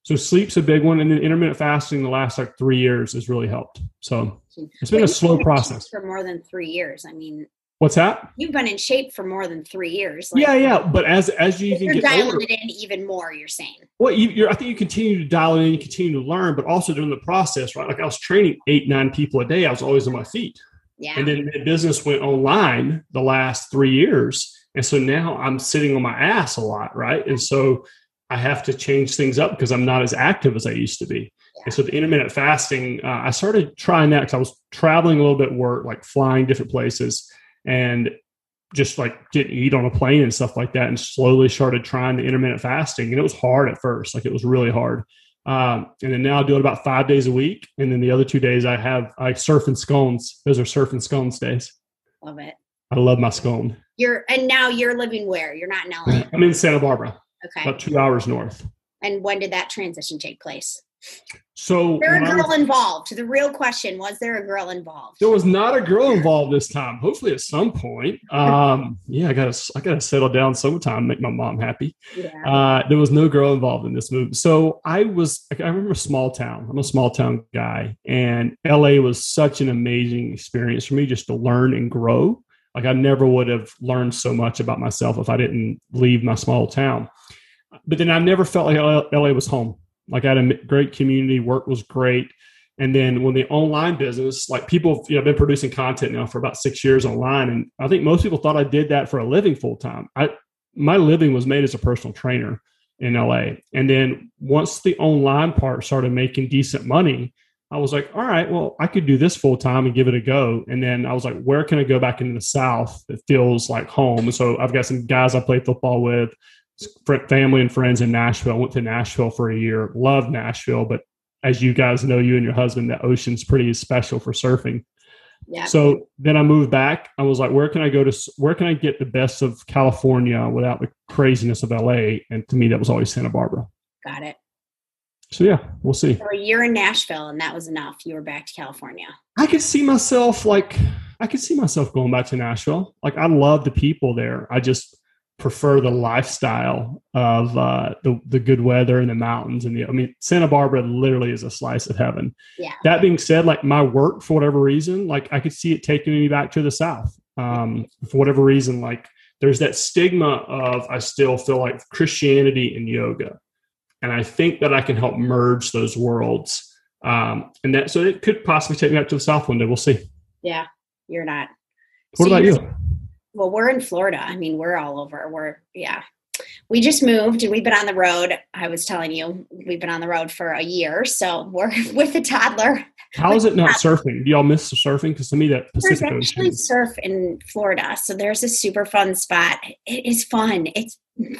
B: So sleep's a big one, and then intermittent fasting the last like three years has really helped. So it's been a slow process
A: for more than three years. I mean,
B: What's that?
A: You've been in shape for more than three years.
B: Like, yeah, yeah. But as as you
A: even get dialing older, it in even more, you're saying.
B: Well, you, I think you continue to dial it in, you continue to learn, but also during the process, right? Like I was training eight, nine people a day. I was always on my feet.
A: Yeah.
B: And then the business went online the last three years, and so now I'm sitting on my ass a lot, right? And so I have to change things up because I'm not as active as I used to be. Yeah. And so the intermittent fasting, uh, I started trying that because I was traveling a little bit, work like flying different places and just like didn't eat on a plane and stuff like that, and slowly started trying the intermittent fasting. And it was hard at first, like it was really hard. Um, and then now I do it about five days a week, and then the other two days I have I surf and scones. Those are surf and scones days.
A: Love it.
B: I love my scone.
A: You're and now you're living where? You're not in LA.
B: I'm in Santa Barbara.
A: Okay.
B: About two hours north.
A: And when did that transition take place?
B: So
A: there a girl was, involved. The real question was there a girl involved?
B: There was not a girl involved this time. Hopefully, at some point. Um, yeah, I gotta I gotta settle down sometime, make my mom happy. Yeah. Uh, there was no girl involved in this move. So I was I remember small town. I'm a small town guy, and LA was such an amazing experience for me just to learn and grow. Like I never would have learned so much about myself if I didn't leave my small town. But then I never felt like LA was home like I had a great community, work was great. And then when the online business, like people, you know, I've been producing content now for about six years online. And I think most people thought I did that for a living full time. I my living was made as a personal trainer in LA. And then once the online part started making decent money, I was like, all right, well, I could do this full time and give it a go. And then I was like, where can I go back into the South that feels like home? And so I've got some guys I play football with, family and friends in Nashville. I went to Nashville for a year. Loved Nashville, but as you guys know, you and your husband, the ocean's pretty special for surfing. Yeah. So then I moved back. I was like, where can I go to? Where can I get the best of California without the craziness of LA? And to me, that was always Santa Barbara.
A: Got it.
B: So yeah, we'll see.
A: For a year in Nashville, and that was enough. You were back to California.
B: I could see myself like I could see myself going back to Nashville. Like I love the people there. I just prefer the lifestyle of uh, the the good weather and the mountains and the. I mean, Santa Barbara literally is a slice of heaven.
A: Yeah.
B: That being said, like my work for whatever reason, like I could see it taking me back to the south. Um, for whatever reason, like there's that stigma of I still feel like Christianity and yoga, and I think that I can help merge those worlds. Um, and that so it could possibly take me back to the south one day. We'll see.
A: Yeah, you're not.
B: What so about you?
A: Well, we're in Florida. I mean, we're all over. We're, yeah. We just moved and we've been on the road. I was telling you, we've been on the road for a year. So we're with a toddler.
B: How is it not surfing? Do y'all miss the surfing? Because to me, that Pacific
A: there's actually Ocean. surf in Florida. So there's a super fun spot. It is fun. It's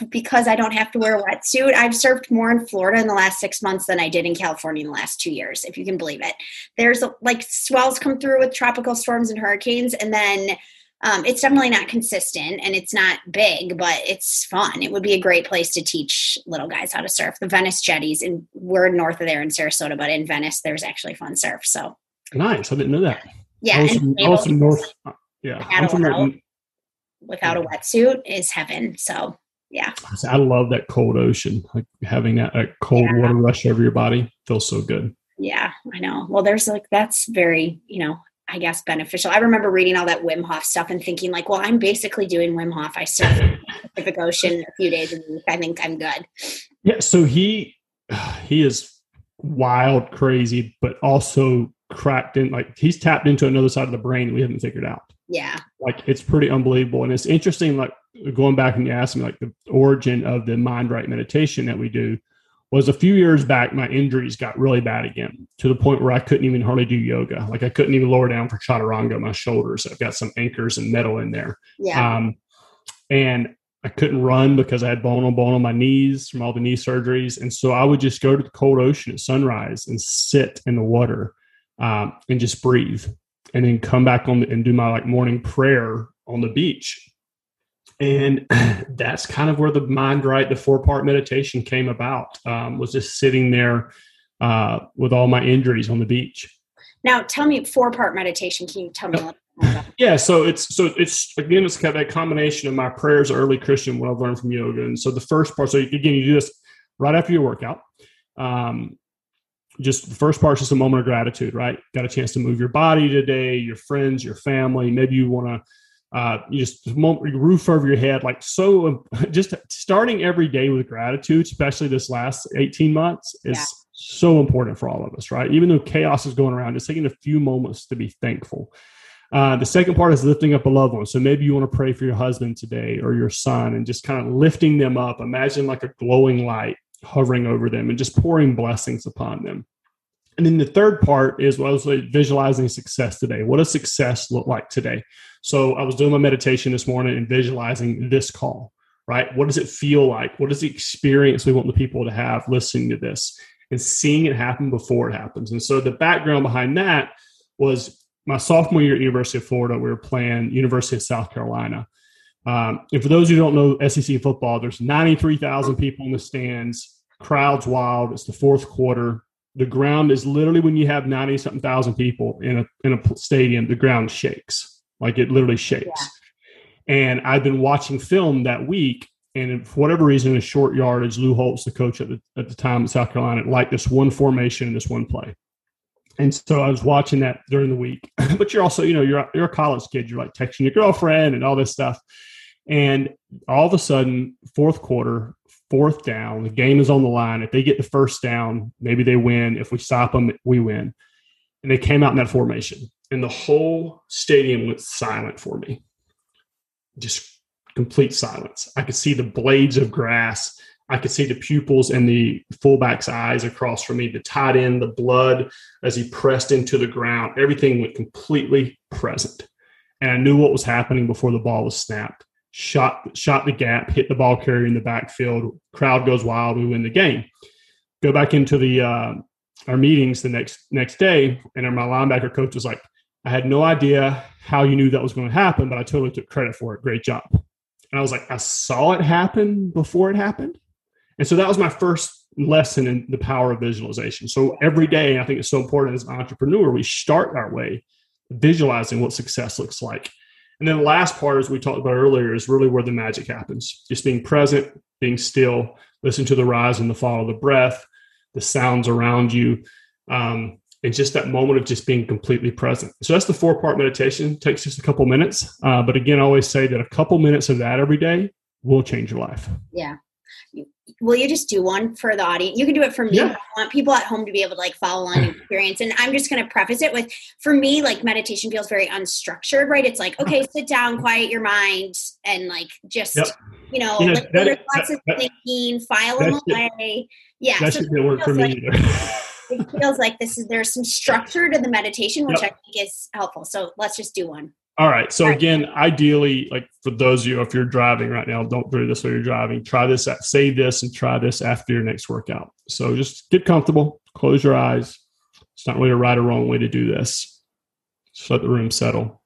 A: because I don't have to wear a wetsuit. I've surfed more in Florida in the last six months than I did in California in the last two years, if you can believe it. There's like swells come through with tropical storms and hurricanes, and then um, it's definitely not consistent and it's not big, but it's fun. It would be a great place to teach little guys how to surf. The Venice jetties, and we're north of there in Sarasota, but in Venice, there's actually fun surf. So
B: nice. I didn't know that.
A: Yeah. I was,
B: from, I was from north. Uh, yeah.
A: Without, a, without a wetsuit is heaven. So yeah.
B: I love that cold ocean. Like having that, that cold yeah. water rush over your body feels so good.
A: Yeah, I know. Well, there's like that's very, you know, I guess beneficial. I remember reading all that Wim Hof stuff and thinking like, well, I'm basically doing Wim Hof. I surf the Pacific Ocean a few days a week. I think I'm good.
B: Yeah. So he he is wild, crazy, but also cracked in. Like he's tapped into another side of the brain we haven't figured out.
A: Yeah.
B: Like it's pretty unbelievable, and it's interesting. Like going back and you asked me like the origin of the mind right meditation that we do was a few years back, my injuries got really bad again to the point where I couldn't even hardly do yoga. Like I couldn't even lower down for chaturanga, my shoulders. I've got some anchors and metal in there.
A: Yeah. Um,
B: and I couldn't run because I had bone on bone on my knees from all the knee surgeries. And so I would just go to the cold ocean at sunrise and sit in the water um, and just breathe and then come back on the, and do my like morning prayer on the beach and that's kind of where the mind right the four part meditation came about um, was just sitting there uh, with all my injuries on the beach.
A: Now tell me four part meditation can you tell me
B: yeah so it's so it's again it's kind of that combination of my prayers early christian what i've learned from yoga. And so the first part so again you do this right after your workout um, just the first part is just a moment of gratitude right? Got a chance to move your body today your friends your family. Maybe you want to uh, you just roof over your head, like so. Just starting every day with gratitude, especially this last eighteen months, is yeah. so important for all of us, right? Even though chaos is going around, it's taking a few moments to be thankful. Uh, the second part is lifting up a loved one. So maybe you want to pray for your husband today or your son, and just kind of lifting them up. Imagine like a glowing light hovering over them and just pouring blessings upon them. And then the third part is what I was like visualizing success today. What does success look like today? So I was doing my meditation this morning and visualizing this call, right? What does it feel like? What is the experience we want the people to have listening to this and seeing it happen before it happens? And so the background behind that was my sophomore year at University of Florida, we were playing University of South Carolina. Um, and for those who don't know SEC football, there's 93,000 people in the stands. Crowd's wild. It's the fourth quarter the ground is literally when you have 90 something thousand people in a in a stadium the ground shakes like it literally shakes yeah. and i've been watching film that week and for whatever reason in short yardage lou holtz the coach at the, at the time in south carolina liked this one formation and this one play and so i was watching that during the week but you're also you know you're, you're a college kid you're like texting your girlfriend and all this stuff and all of a sudden fourth quarter fourth down. The game is on the line. If they get the first down, maybe they win. If we stop them, we win. And they came out in that formation, and the whole stadium went silent for me. Just complete silence. I could see the blades of grass. I could see the pupils and the fullback's eyes across from me, the tight end, the blood as he pressed into the ground. Everything went completely present. And I knew what was happening before the ball was snapped shot shot the gap, hit the ball carrier in the backfield. Crowd goes wild. We win the game. Go back into the uh, our meetings the next next day, and my linebacker coach was like, "I had no idea how you knew that was going to happen, but I totally took credit for it. Great job." And I was like, "I saw it happen before it happened," and so that was my first lesson in the power of visualization. So every day, I think it's so important as an entrepreneur, we start our way visualizing what success looks like and then the last part, as we talked about earlier, is really where the magic happens. Just being present, being still, listen to the rise and the fall of the breath, the sounds around you, um, and just that moment of just being completely present. So that's the four part meditation. It takes just a couple minutes. Uh, but again, I always say that a couple minutes of that every day will change your life.
A: Yeah will you just do one for the audience? You can do it for me. Yeah. I want people at home to be able to like follow along and experience. And I'm just going to preface it with, for me, like meditation feels very unstructured, right? It's like, okay, sit down, quiet your mind, and like just, yep. you know, know like that, lots that, thinking, file them away. Yeah,
B: that so should work for me
A: like, either. it feels like this is there's some structure to the meditation, which yep. I think is helpful. So let's just do one.
B: All right. So again, ideally, like for those of you, if you're driving right now, don't do this while you're driving. Try this, save this, and try this after your next workout. So just get comfortable, close your eyes. It's not really a right or wrong way to do this. Just let the room settle.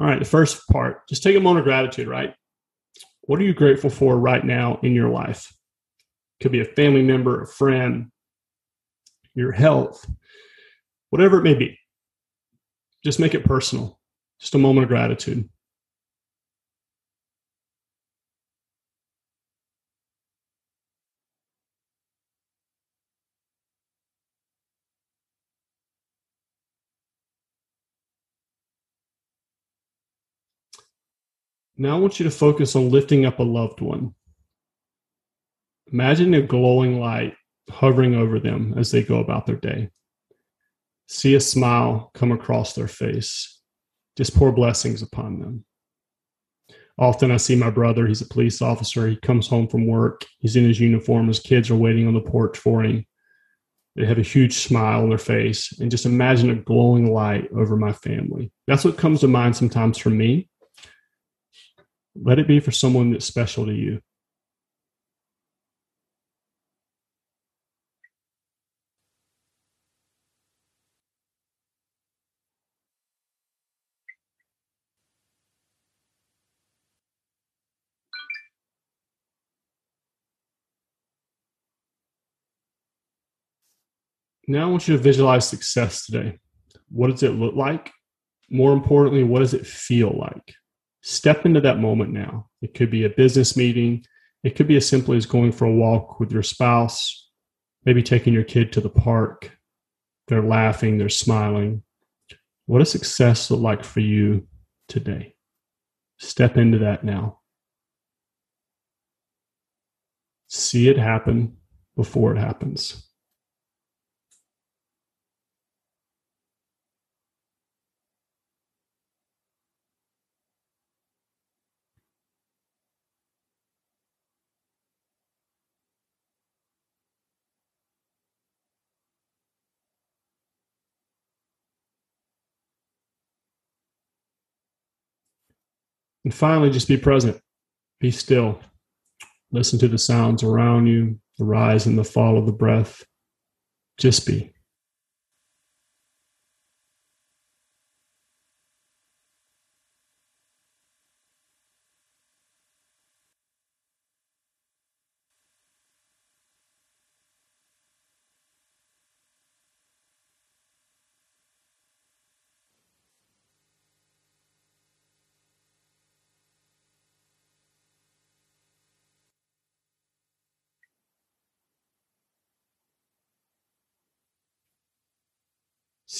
B: All right. The first part, just take a moment of gratitude, right? What are you grateful for right now in your life? Could be a family member, a friend, your health, whatever it may be. Just make it personal. Just a moment of gratitude. Now I want you to focus on lifting up a loved one. Imagine a glowing light hovering over them as they go about their day see a smile come across their face. Just pour blessings upon them. Often I see my brother, he's a police officer. He comes home from work, he's in his uniform, his kids are waiting on the porch for him. They have a huge smile on their face, and just imagine a glowing light over my family. That's what comes to mind sometimes for me. Let it be for someone that's special to you. Now I want you to visualize success today. What does it look like? More importantly, what does it feel like? Step into that moment now. It could be a business meeting. It could be as simple as going for a walk with your spouse, maybe taking your kid to the park. They're laughing, they're smiling. What does success look like for you today? Step into that now. See it happen before it happens. And finally, just be present. Be still. Listen to the sounds around you, the rise and the fall of the breath. Just be.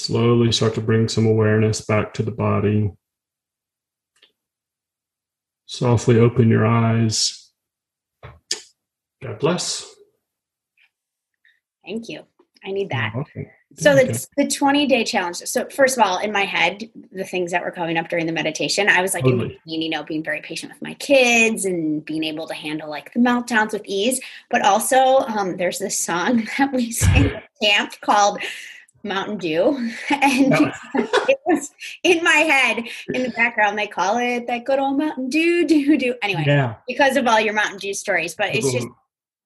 B: Slowly start to bring some awareness back to the body. Softly open your eyes. God bless.
A: Thank you. I need that. Okay. So the, the 20 day challenge. So first of all, in my head, the things that were coming up during the meditation, I was like, totally. you know, being very patient with my kids and being able to handle like the meltdowns with ease. But also, um, there's this song that we sing at camp called Mountain Dew. And oh. it was in my head in the background. They call it that good old Mountain Dew, Dew, Dew. Anyway, yeah. because of all your Mountain Dew stories. But it's just,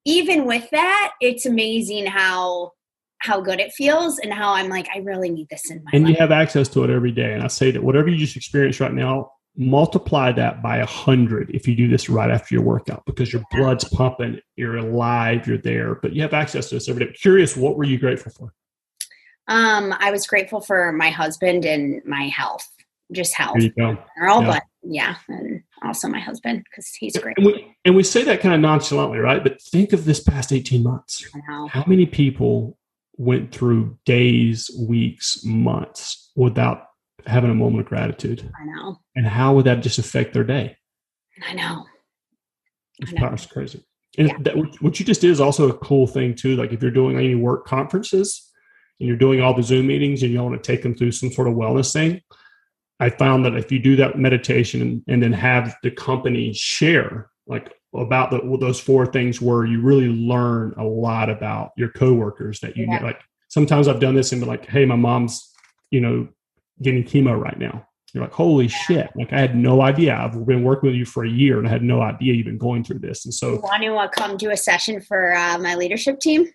A: even with that, it's amazing how how good it feels and how I'm like, I really need this in my
B: and
A: life.
B: you have access to it every day. And I say that whatever you just experienced right now, multiply that by a hundred if you do this right after your workout because your blood's pumping, you're alive, you're there, but you have access to this every day. Curious, what were you grateful for?
A: Um, I was grateful for my husband and my health, just health in general, yeah. but yeah, and also my husband because he's great.
B: And we, and we, say that kind of nonchalantly, right? But think of this past 18 months. How many people went through days, weeks, months without having a moment of gratitude?
A: I know.
B: And how would that just affect their day?
A: I know.
B: It's, I know. it's crazy. And yeah. that, what you just did is also a cool thing too. Like if you're doing any work conferences, and you're doing all the Zoom meetings and you want to take them through some sort of wellness thing, I found that if you do that meditation and, and then have the company share like about the, those four things where you really learn a lot about your coworkers that you yeah. like sometimes I've done this and be like, Hey, my mom's, you know, getting chemo right now. You're like, holy shit. Like I had no idea. I've been working with you for a year and I had no idea you've been going through this. And so
A: you want to uh, come do a session for uh, my leadership team?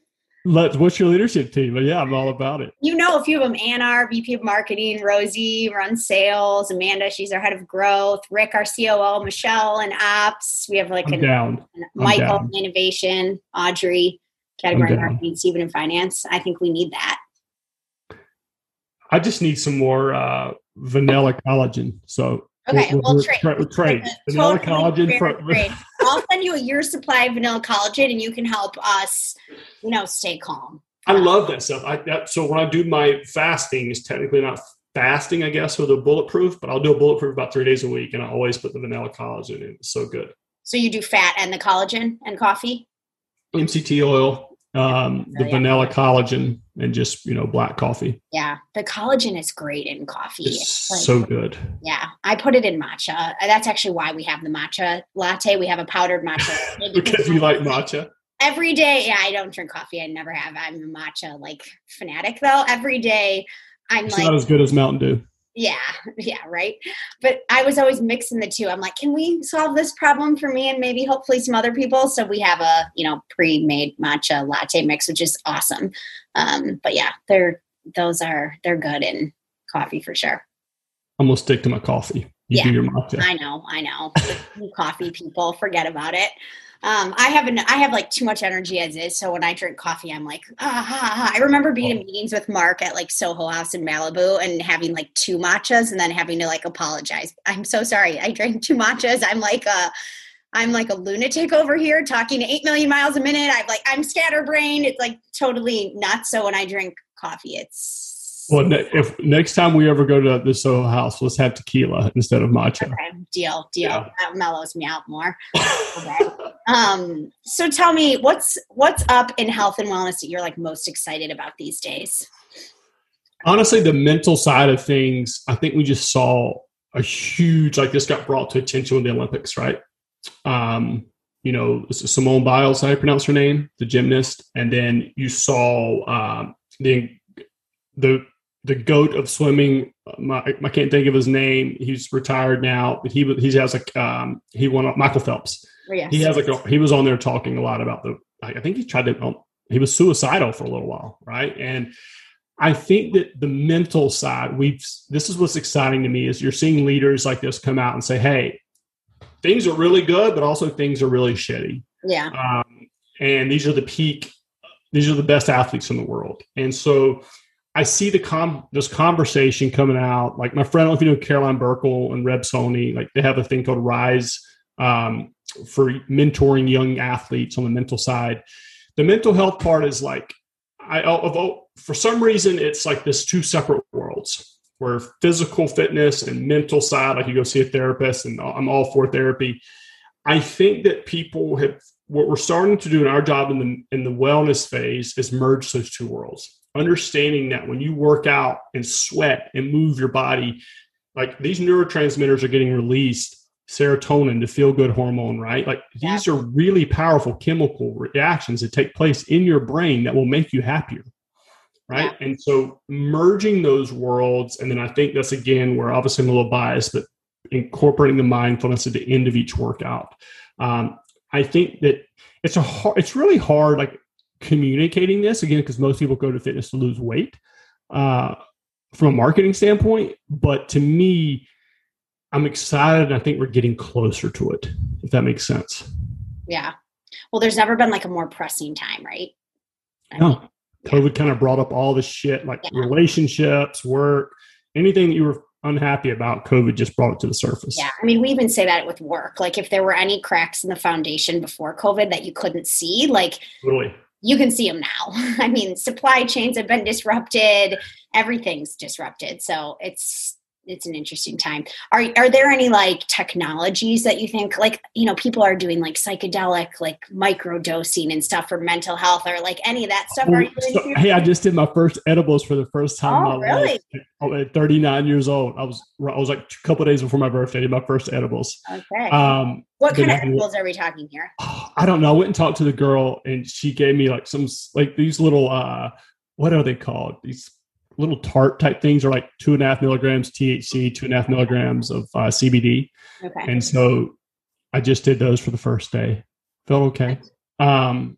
B: Let, what's your leadership team? But Yeah, I'm all about it.
A: You know a few of them. Anna, VP of Marketing. Rosie runs sales. Amanda, she's our head of growth. Rick, our COO. Michelle and Ops. We have like
B: a down.
A: Michael down. Innovation. Audrey, category marketing. Stephen in finance. I think we need that.
B: I just need some more uh, vanilla collagen. So
A: Okay, we'll, we'll trade.
B: Trade. Vanilla totally collagen. For,
A: trade. I'll send you a year's supply of vanilla collagen, and you can help us, you know, stay calm.
B: I love that stuff. I that, so when I do my fasting, it's technically not fasting, I guess, with a bulletproof, but I'll do a bulletproof about three days a week, and I always put the vanilla collagen in. It's so good.
A: So you do fat and the collagen and coffee.
B: MCT oil, um, the yeah. vanilla collagen and just you know black coffee.
A: Yeah, the collagen is great in coffee.
B: It's, it's like, so good.
A: Yeah, I put it in matcha. That's actually why we have the matcha latte. We have a powdered matcha
B: because we like matcha.
A: Every day, yeah, I don't drink coffee. I never have. I'm a matcha like fanatic though. Every day, I'm
B: it's
A: like
B: not as good as Mountain Dew
A: yeah yeah right? But i was always mixing the two. I'm like can we solve this problem for me and maybe hopefully some other people? So we have a you know pre-made matcha latte mix which is awesome. Um, but yeah they're those are they're good in coffee for sure.
B: I'm gonna stick to my coffee. You
A: yeah, I know, I know. coffee people, forget about it. Um, I have an, I have like too much energy as is. So when I drink coffee, I'm like, ah, ha, ha. I remember being in oh. meetings with Mark at like Soho House in Malibu and having like two matchas and then having to like apologize. I'm so sorry. I drank two matchas. I'm like a, I'm like a lunatic over here talking eight million miles a minute. I'm like, I'm scatterbrained. It's like totally nuts. So when I drink coffee, it's
B: well, ne- if next time we ever go to the Soho House, let's have tequila instead of matcha.
A: Okay, deal, deal. Yeah. That mellows me out more. okay. um, so tell me, what's what's up in health and wellness that you're like most excited about these days?
B: Honestly, the mental side of things, I think we just saw a huge like this got brought to attention with the Olympics, right? Um, you know, Simone Biles, how I pronounce her name, the gymnast, and then you saw um, the the the goat of swimming. My, I can't think of his name. He's retired now, but he he has like um, he won Michael Phelps.
A: Oh, yes.
B: He has like a, he was on there talking a lot about the. I think he tried to. Um, he was suicidal for a little while, right? And I think that the mental side, we've this is what's exciting to me is you're seeing leaders like this come out and say, "Hey, things are really good, but also things are really shitty."
A: Yeah.
B: Um, and these are the peak. These are the best athletes in the world, and so I see the com this conversation coming out. Like my friend, I don't know if you know Caroline Burckle and Reb Soni, like they have a thing called Rise um, for mentoring young athletes on the mental side. The mental health part is like I for some reason it's like this two separate worlds where physical fitness and mental side, like you go see a therapist, and I'm all for therapy. I think that people have what we're starting to do in our job in the in the wellness phase is merge those two worlds. Understanding that when you work out and sweat and move your body, like these neurotransmitters are getting released, serotonin, the feel good hormone, right? Like these are really powerful chemical reactions that take place in your brain that will make you happier right? Yeah. And so merging those worlds, and then I think that's again where obviously I'm a little biased, but incorporating the mindfulness at the end of each workout. Um, I think that it's a hard, it's really hard, like communicating this again because most people go to fitness to lose weight uh, from a marketing standpoint. But to me, I'm excited. I think we're getting closer to it. If that makes sense.
A: Yeah. Well, there's never been like a more pressing time, right?
B: I no. Mean, COVID kind of brought up all the shit like yeah. relationships, work, anything that you were unhappy about, COVID just brought it to the surface.
A: Yeah. I mean, we even say that with work. Like if there were any cracks in the foundation before COVID that you couldn't see, like
B: totally.
A: You can see them now. I mean, supply chains have been disrupted, everything's disrupted. So it's it's an interesting time. Are are there any like technologies that you think like you know people are doing like psychedelic like micro dosing and stuff for mental health or like any of that stuff?
B: Oh, so, hey, I just did my first edibles for the first time
A: oh, really?
B: life. At 39 years old, I was I was like a couple days before my birthday. Did my first edibles.
A: Okay. Um, what kind of edibles are we talking here?
B: I don't know. I went and talked to the girl, and she gave me like some like these little uh what are they called? These little tart type things are like two and a half milligrams THC, two and a half milligrams of uh, CBD. Okay. And so I just did those for the first day. Felt okay. Um,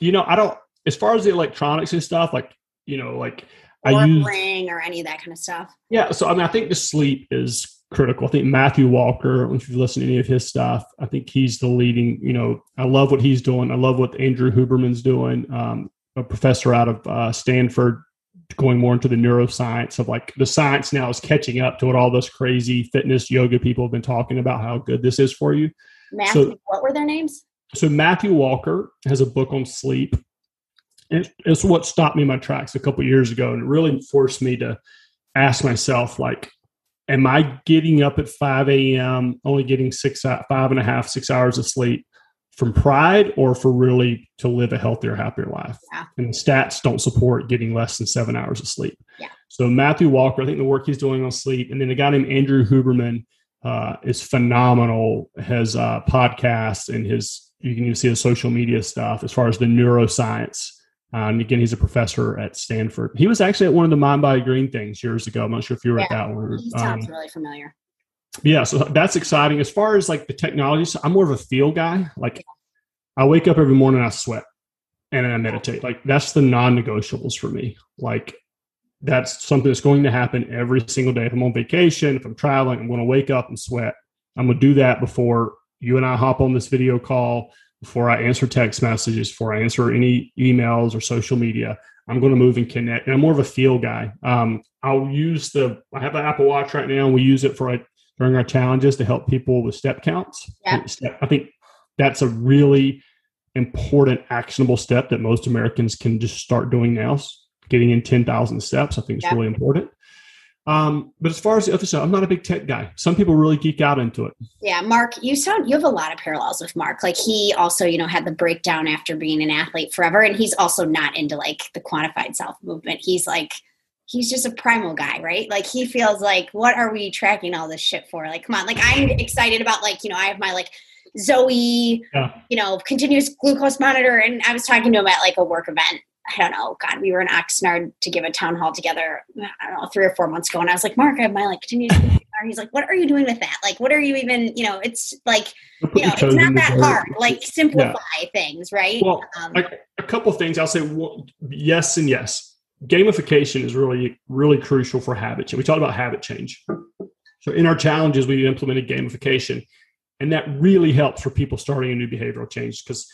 B: you know, I don't, as far as the electronics and stuff, like, you know, like
A: or I use ring or any of that kind of stuff.
B: Yeah. So, I mean, I think the sleep is critical. I think Matthew Walker, if you've listened to any of his stuff, I think he's the leading, you know, I love what he's doing. I love what Andrew Huberman's doing. Um, a professor out of uh, Stanford going more into the neuroscience of like the science now is catching up to what all those crazy fitness yoga people have been talking about how good this is for you.
A: Matthew, so, what were their names?
B: So Matthew Walker has a book on sleep. And it's what stopped me in my tracks a couple years ago, and it really forced me to ask myself, like, am I getting up at 5 a.m., only getting six, five and a half, six hours of sleep? From pride or for really to live a healthier, happier life. Yeah. And the stats don't support getting less than seven hours of sleep.
A: Yeah.
B: So Matthew Walker, I think the work he's doing on sleep, and then a guy named Andrew Huberman uh, is phenomenal. Has uh, podcasts and his you can even see his social media stuff as far as the neuroscience. Uh, and again, he's a professor at Stanford. He was actually at one of the Mind Body Green things years ago. I'm not sure if you were yeah. at that one.
A: He sounds um, really familiar
B: yeah, so that's exciting. As far as like the technology, so I'm more of a feel guy. Like I wake up every morning, I sweat, and then I meditate. Like that's the non-negotiables for me. Like that's something that's going to happen every single day. If I'm on vacation, if I'm traveling, I'm going to wake up and sweat. I'm going to do that before you and I hop on this video call, before I answer text messages, before I answer any emails or social media. I'm going to move and connect. And I'm more of a feel guy. Um, I'll use the, I have an Apple Watch right now, and we use it for like during our challenges to help people with step counts.
A: Yeah.
B: I think that's a really important actionable step that most Americans can just start doing now. Getting in 10,000 steps, I think is yeah. really important. Um, but as far as the other side, I'm not a big tech guy. Some people really geek out into it.
A: Yeah, Mark, you sound you have a lot of parallels with Mark. Like he also, you know, had the breakdown after being an athlete forever, and he's also not into like the quantified self movement. He's like he's just a primal guy, right? Like he feels like, what are we tracking all this shit for? Like, come on. Like I'm excited about like, you know, I have my like Zoe, yeah. you know, continuous glucose monitor. And I was talking to him at like a work event I don't know, God, we were in Oxnard to give a town hall together, I don't know, three or four months ago. And I was like, Mark, I have my like continuous He's like, what are you doing with that? Like, what are you even, you know, it's like, you know, it's not that hard. Like simplify yeah. things, right?
B: Well, um, a couple of things I'll say well, yes and yes. Gamification is really, really crucial for habit change. We talked about habit change. So in our challenges, we implemented gamification. And that really helps for people starting a new behavioral change because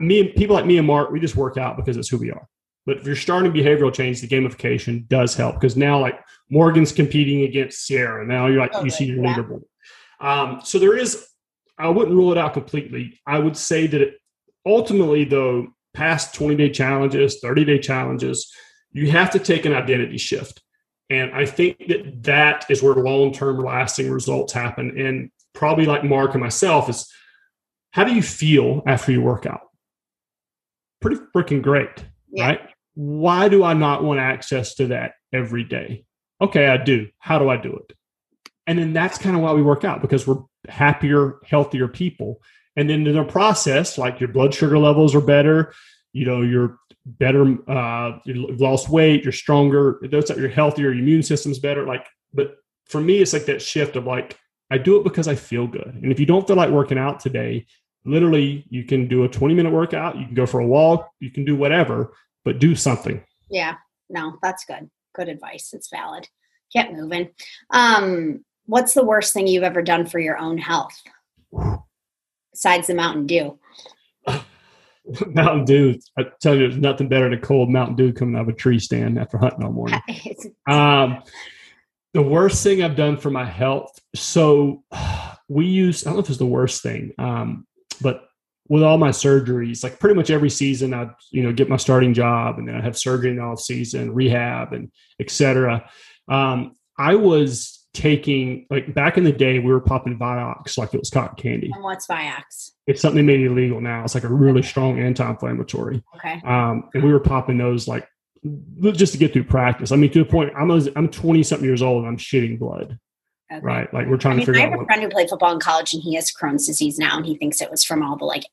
B: me and people like me and Mark, we just work out because it's who we are. But if you're starting behavioral change, the gamification does help because now like Morgan's competing against Sierra. Now you're like okay, you see your yeah. leaderboard. Um, so there is, I wouldn't rule it out completely. I would say that it, ultimately, though, past 20 day challenges, 30 day challenges, you have to take an identity shift. And I think that that is where long term lasting results happen. And probably like Mark and myself is how do you feel after you work out? Pretty freaking great, yeah. right? Why do I not want access to that every day? Okay, I do. How do I do it? And then that's kind of why we work out because we're happier, healthier people. And then in the process, like your blood sugar levels are better, you know, you're better, uh, you've lost weight, you're stronger, those you're healthier, your immune system's better. Like, but for me, it's like that shift of like, I do it because I feel good. And if you don't feel like working out today, literally you can do a 20 minute workout you can go for a walk you can do whatever but do something
A: yeah no that's good good advice it's valid get moving um what's the worst thing you've ever done for your own health besides the mountain dew
B: mountain dew i tell you there's nothing better than a cold mountain dew coming out of a tree stand after hunting all morning um the worst thing i've done for my health so we use i don't know if it's the worst thing um but with all my surgeries, like pretty much every season, I'd you know get my starting job, and then I have surgery in the off season, rehab, and etc. Um, I was taking like back in the day, we were popping Vioxx like it was cotton candy.
A: And what's Vioxx?
B: It's something made illegal now. It's like a really strong anti-inflammatory.
A: Okay.
B: Um, and we were popping those like just to get through practice. I mean, to the point I'm I'm 20 something years old and I'm shitting blood. Okay. Right. Like we're trying I mean, to figure
A: out. I have a friend who played football in college and he has Crohn's disease now and he thinks it was from all the like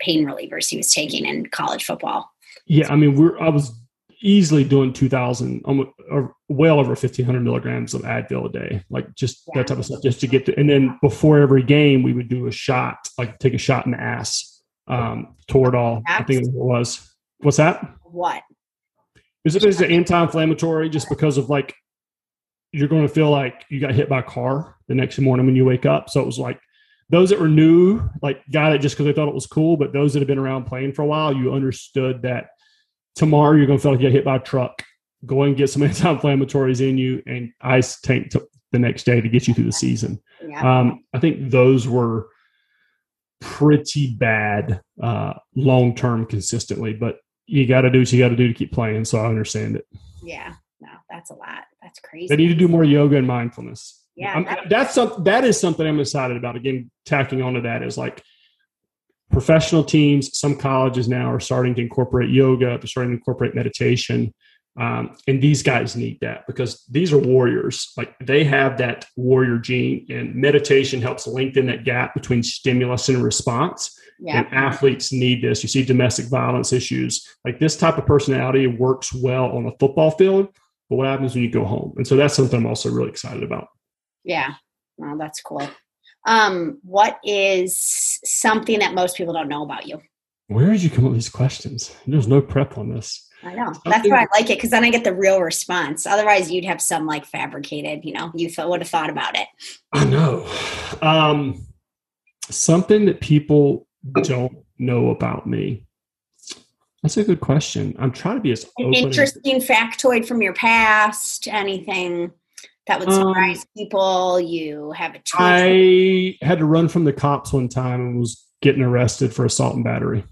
A: pain relievers he was taking in college football.
B: Yeah. I mean, we're, I was easily doing 2000, almost, or well over 1500 milligrams of Advil a day, like just yeah. that type of stuff, just to get to, and then before every game, we would do a shot, like take a shot in the ass, um, Toradol. I think it was. What's that?
A: What?
B: Is it? Is it an anti-inflammatory just because of like you're going to feel like you got hit by a car the next morning when you wake up. So it was like those that were new, like got it just because they thought it was cool, but those that have been around playing for a while, you understood that tomorrow you're going to feel like you get hit by a truck. Go and get some anti-inflammatories in you and ice tank to the next day to get you through the season. Yeah. Um, I think those were pretty bad uh, long term consistently, but you got to do what you got to do to keep playing. So I understand it.
A: Yeah, no, that's a lot. That's crazy.
B: They need to do more yoga and mindfulness.
A: Yeah,
B: that, that's something that is something I'm excited about. Again, tacking onto that is like professional teams. Some colleges now are starting to incorporate yoga. They're starting to incorporate meditation. Um, and these guys need that because these are warriors. Like they have that warrior gene, and meditation helps lengthen that gap between stimulus and response. Yeah. And athletes need this. You see domestic violence issues. Like this type of personality works well on a football field, but what happens when you go home? And so that's something I'm also really excited about.
A: Yeah. Well, that's cool. Um, what is something that most people don't know about you?
B: Where did you come up with these questions? There's no prep on this.
A: I know. That's why I like it because then I get the real response. Otherwise, you'd have some like fabricated. You know, you would have thought about it.
B: I know. Um, something that people don't know about me. That's a good question. I'm trying to be as
A: An interesting factoid from your past. Anything that would surprise um, people? You have a choice.
B: I had to run from the cops one time and was getting arrested for assault and battery.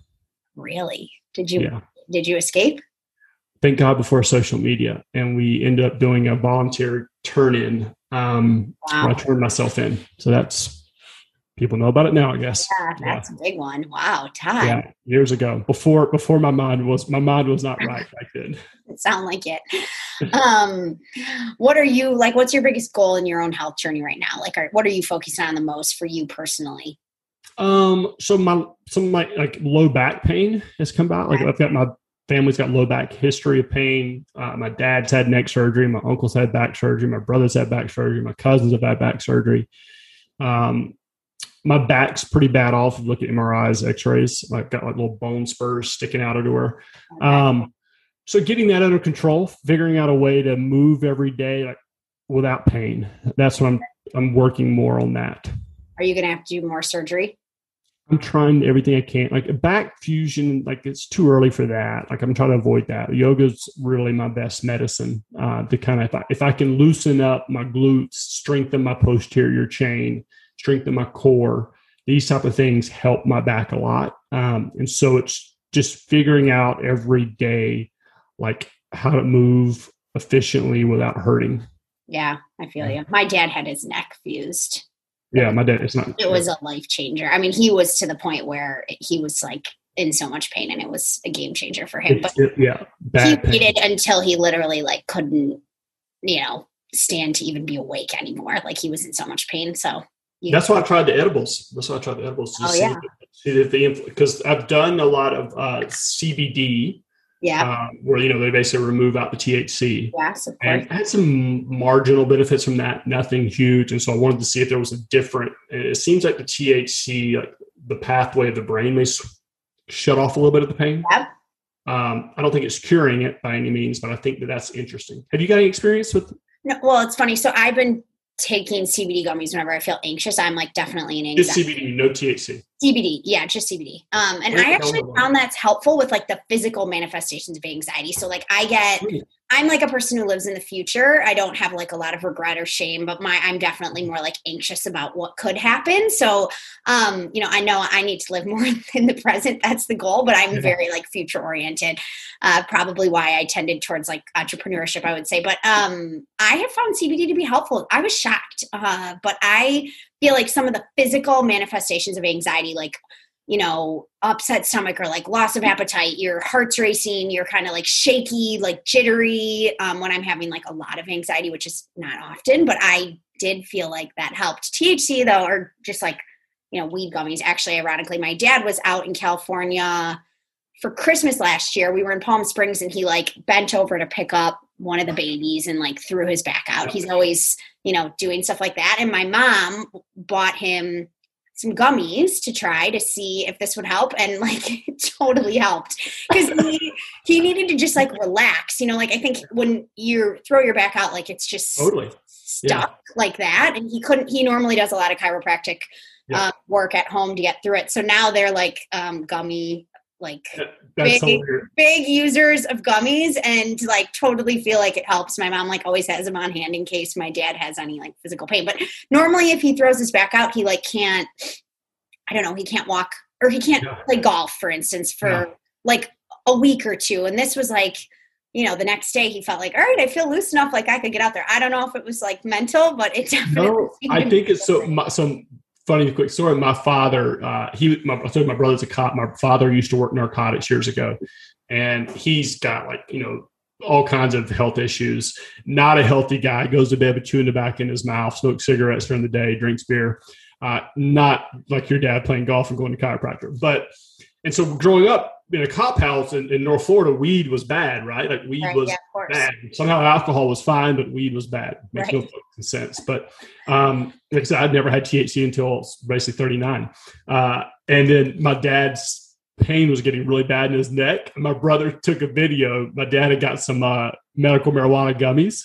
A: Really? Did you? Yeah. Did you escape?
B: Thank God before social media, and we ended up doing a volunteer turn in. Um, wow. I turned myself in. So that's people know about it now, I guess.
A: Yeah, that's yeah. a big one. Wow, time. Yeah,
B: years ago, before before my mind was my mind was not right back then.
A: it sound like it. um, what are you like? What's your biggest goal in your own health journey right now? Like, are, what are you focusing on the most for you personally?
B: Um, so my some of my like low back pain has come back. Like I've got my family's got low back history of pain. Uh, my dad's had neck surgery. My uncle's had back surgery. My brother's had back surgery. My cousins have had back surgery. Um, my back's pretty bad off. Look at MRIs, X-rays. I've got like little bone spurs sticking out everywhere. Um, so getting that under control, figuring out a way to move every day like without pain. That's what I'm I'm working more on that.
A: Are you going to have to do more surgery?
B: I'm trying everything I can. Like back fusion, like it's too early for that. Like I'm trying to avoid that. Yoga's really my best medicine. Uh, to kind of if I, if I can loosen up my glutes, strengthen my posterior chain, strengthen my core, these type of things help my back a lot. Um, and so it's just figuring out every day, like how to move efficiently without hurting.
A: Yeah, I feel you. My dad had his neck fused.
B: Yeah, my dad. It's not.
A: It was a life changer. I mean, he was to the point where he was like in so much pain, and it was a game changer for him.
B: But it, yeah,
A: he waited until he literally like couldn't, you know, stand to even be awake anymore. Like he was in so much pain. So
B: that's why I tried the edibles. That's why I tried the edibles.
A: oh yeah.
B: See if the because I've done a lot of uh, CBD
A: yeah.
B: Um, where, you know, they basically remove out the THC.
A: Yes, of course.
B: And I had some marginal benefits from that, nothing huge. And so I wanted to see if there was a different, it seems like the THC, like the pathway of the brain may shut off a little bit of the pain.
A: Yep.
B: Um, I don't think it's curing it by any means, but I think that that's interesting. Have you got any experience with?
A: No, well, it's funny. So I've been taking CBD gummies whenever I feel anxious. I'm like definitely an
B: anxiety. Just CBD, no THC.
A: CBD, yeah, just CBD. Um, and I actually found that's helpful with like the physical manifestations of anxiety. So like I get I'm like a person who lives in the future. I don't have like a lot of regret or shame, but my I'm definitely more like anxious about what could happen. So um, you know, I know I need to live more in the present. That's the goal, but I'm very like future oriented. Uh, probably why I tended towards like entrepreneurship, I would say. But um, I have found CBD to be helpful. I was shocked, uh, but I feel like some of the physical manifestations of anxiety, like you know, upset stomach or like loss of appetite, your heart's racing, you're kind of like shaky, like jittery um, when I'm having like a lot of anxiety, which is not often, but I did feel like that helped. THC though, or just like, you know, weed gummies. Actually, ironically, my dad was out in California for Christmas last year. We were in Palm Springs and he like bent over to pick up one of the babies and like threw his back out. He's always, you know, doing stuff like that. And my mom bought him some gummies to try to see if this would help and like it totally helped because he, he needed to just like relax you know like i think when you throw your back out like it's just
B: totally
A: stuck yeah. like that and he couldn't he normally does a lot of chiropractic yeah. uh, work at home to get through it so now they're like um, gummy like big, big users of gummies and like totally feel like it helps. My mom like always has them on hand in case my dad has any like physical pain. But normally if he throws his back out, he like can't I don't know, he can't walk or he can't yeah. play golf, for instance, for yeah. like a week or two. And this was like, you know, the next day he felt like, all right, I feel loose enough, like I could get out there. I don't know if it was like mental, but it definitely.
B: No, I think it's so. My, so funny quick story. My father, uh, he, my, I told my brother's a cop. My father used to work narcotics years ago, and he's got like you know all kinds of health issues. Not a healthy guy. Goes to bed with chewing tobacco in his mouth, smokes cigarettes during the day, drinks beer. Uh, not like your dad playing golf and going to chiropractor, but and so growing up in a cop house in, in North Florida, weed was bad, right? Like weed right, was yeah, bad. Somehow alcohol was fine, but weed was bad. Makes right. no sense. But um, like I said, I'd never had THC until basically 39. Uh, and then my dad's pain was getting really bad in his neck. My brother took a video. My dad had got some uh, medical marijuana gummies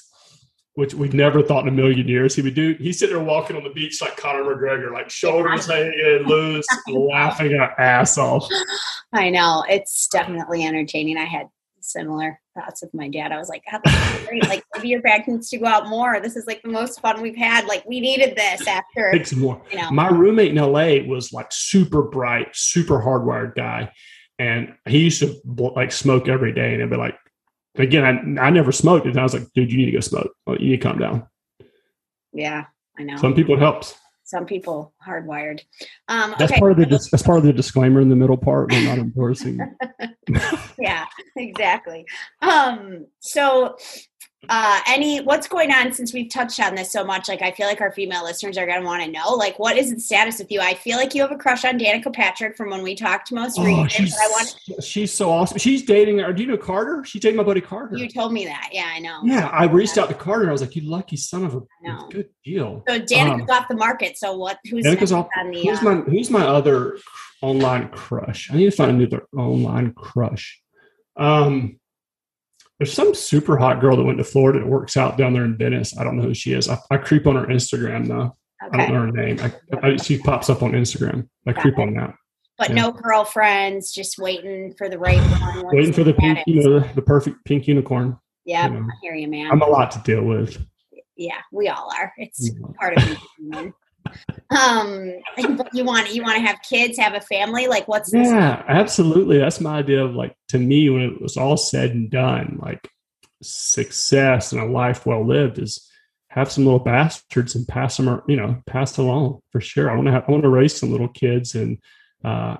B: which we've never thought in a million years he would do. He's sitting there walking on the beach like Conor McGregor, like shoulders hanging loose, laughing our ass off.
A: I know. It's definitely entertaining. I had similar thoughts with my dad. I was like, oh, great. like maybe your dad needs to go out more. This is like the most fun we've had. Like we needed this after.
B: Take some more. You know. My roommate in LA was like super bright, super hardwired guy. And he used to like smoke every day and it'd be like, again, I, I never smoked, and I was like, dude, you need to go smoke. You need to calm down.
A: Yeah, I know.
B: Some people it helps.
A: Some people hardwired. Um,
B: that's
A: okay.
B: part of the that's part of the disclaimer in the middle part. We're not endorsing.
A: yeah, exactly. Um, so uh, any what's going on since we've touched on this so much? Like, I feel like our female listeners are going to want to know. Like, what is the status with you? I feel like you have a crush on Danica Patrick from when we talked most
B: Oh,
A: recently.
B: she's,
A: but I want
B: she's so awesome. She's dating. Or do you know Carter? She's dating my buddy Carter.
A: you told me that. Yeah, I know.
B: yeah, I reached out to Carter. and I was like, "You lucky son of a good deal."
A: So Danica's
B: Um,
A: off the market. So what? Who's
B: Danica's off.
A: on the?
B: Who's
A: uh,
B: my Who's my other online crush? I need to find another online crush. Um, there's some super hot girl that went to Florida that works out down there in Venice. I don't know who she is. I, I creep on her Instagram though. I don't know her name. I, I, she pops up on Instagram. I
A: Got
B: creep on that.
A: but
B: yeah.
A: no girlfriends. Just waiting for the right one.
B: Waiting for the pink, you know, the, the perfect pink unicorn.
A: Yeah,
B: you know.
A: I hear you, man.
B: I'm a lot to deal with.
A: yeah, we all are. It's
B: Yeah.
A: part of being human. Um, you want you want to have kids, have a family. Like, what's this?
B: Yeah, absolutely. That's my idea of like to me when it was all said and done, like success and a life well lived is have some little bastards and pass them, ar- you know, pass along for sure. I want to have, I want to raise some little kids and uh,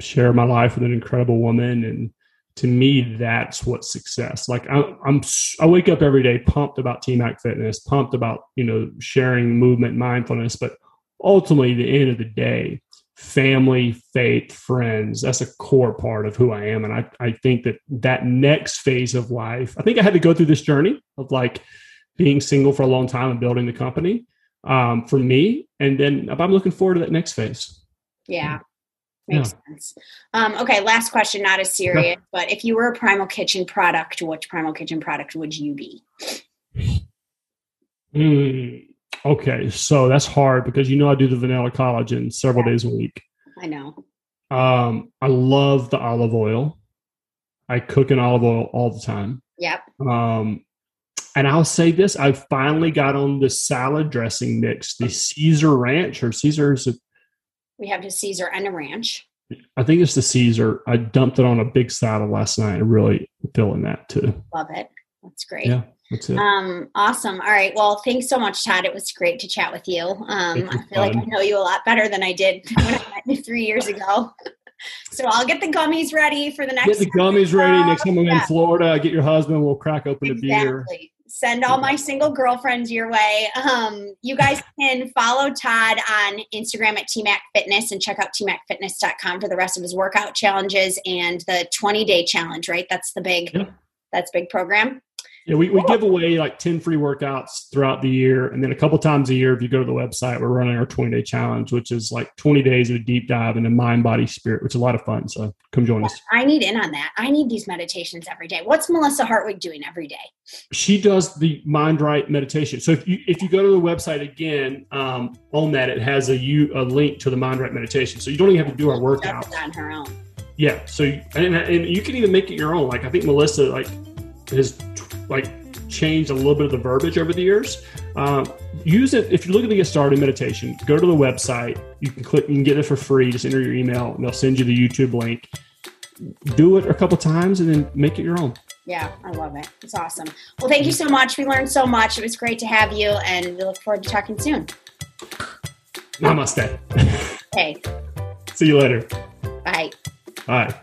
B: share my life with an incredible woman. And to me, that's what success. Like I, I'm, I wake up every day pumped about TMAC Fitness, pumped about you know sharing movement, mindfulness, but ultimately, the end of the day, family, faith, friends. That's a core part of who I am. And I, I think that that next phase of life, I think I had to go through this journey of like being single for a long time and building the company um, for me. And then I'm looking forward to that next phase.
A: Yeah. Makes sense. Um, okay, last question, not as serious, but if you were a Primal Kitchen product, which Primal Kitchen product would you be?
B: Mm, okay. So that's hard because you know I do the vanilla collagen several days a week.
A: I know.
B: Um, I love the olive oil. I cook in olive oil all the time.
A: Yep.
B: Um, and I'll say this: I finally got on the salad dressing mix, the Caesar Ranch or Caesar's.
A: We have the Caesar and a ranch.
B: I think it's the Caesar. I dumped it on a big salad last night. I'm really feeling that too.
A: Love it. That's great.
B: Yeah, that's it.
A: Um, awesome. All right. Well, thanks so much, Todd. It was great to chat with you. Um, I feel like I know you a lot better than I did when I met you three years ago. So I'll get the gummies ready for the next.
B: Get the gummies ready next time I'm
A: Yeah.
B: in Florida. Get your husband. We'll crack open a beer.
A: Send all my single girlfriends your way. Um, you guys can follow Todd on Instagram at TMAC Fitness and check out tmacfitness.com for the rest of his workout challenges and the 20 day challenge, right? That's the big,
B: Yeah.
A: that's big program.
B: Yeah, we, we give away like 10 free workouts throughout the year. And then a couple times a year, if you go to the website, we're running our 20 day challenge, which is like 20 days of a deep dive into mind, body, spirit, which is a lot of fun. So come join us.
A: I need in on that. I need these meditations every day. What's Melissa Hartwig doing every day?
B: She does the mind right meditation. So if you if you go to the website again, um, on that it has a you a link to the mind right meditation. So you don't even have to do our workout.
A: on her own.
B: Yeah. So and, and you can even make it your own. Like I think Melissa like has like changed a little bit of the verbiage over the years. Um, use it if you're looking to get started in meditation. Go to the website. You can click. You can get it for free. Just enter your email, and they'll send you the YouTube link. Do it a couple times, and then make it your own.
A: Yeah, I love it. It's awesome. Well, thank you so much. We learned so much. It was great to have you, and we look forward to talking soon.
B: Namaste.
A: Hey,
B: See you later.
A: bye.
B: Bye.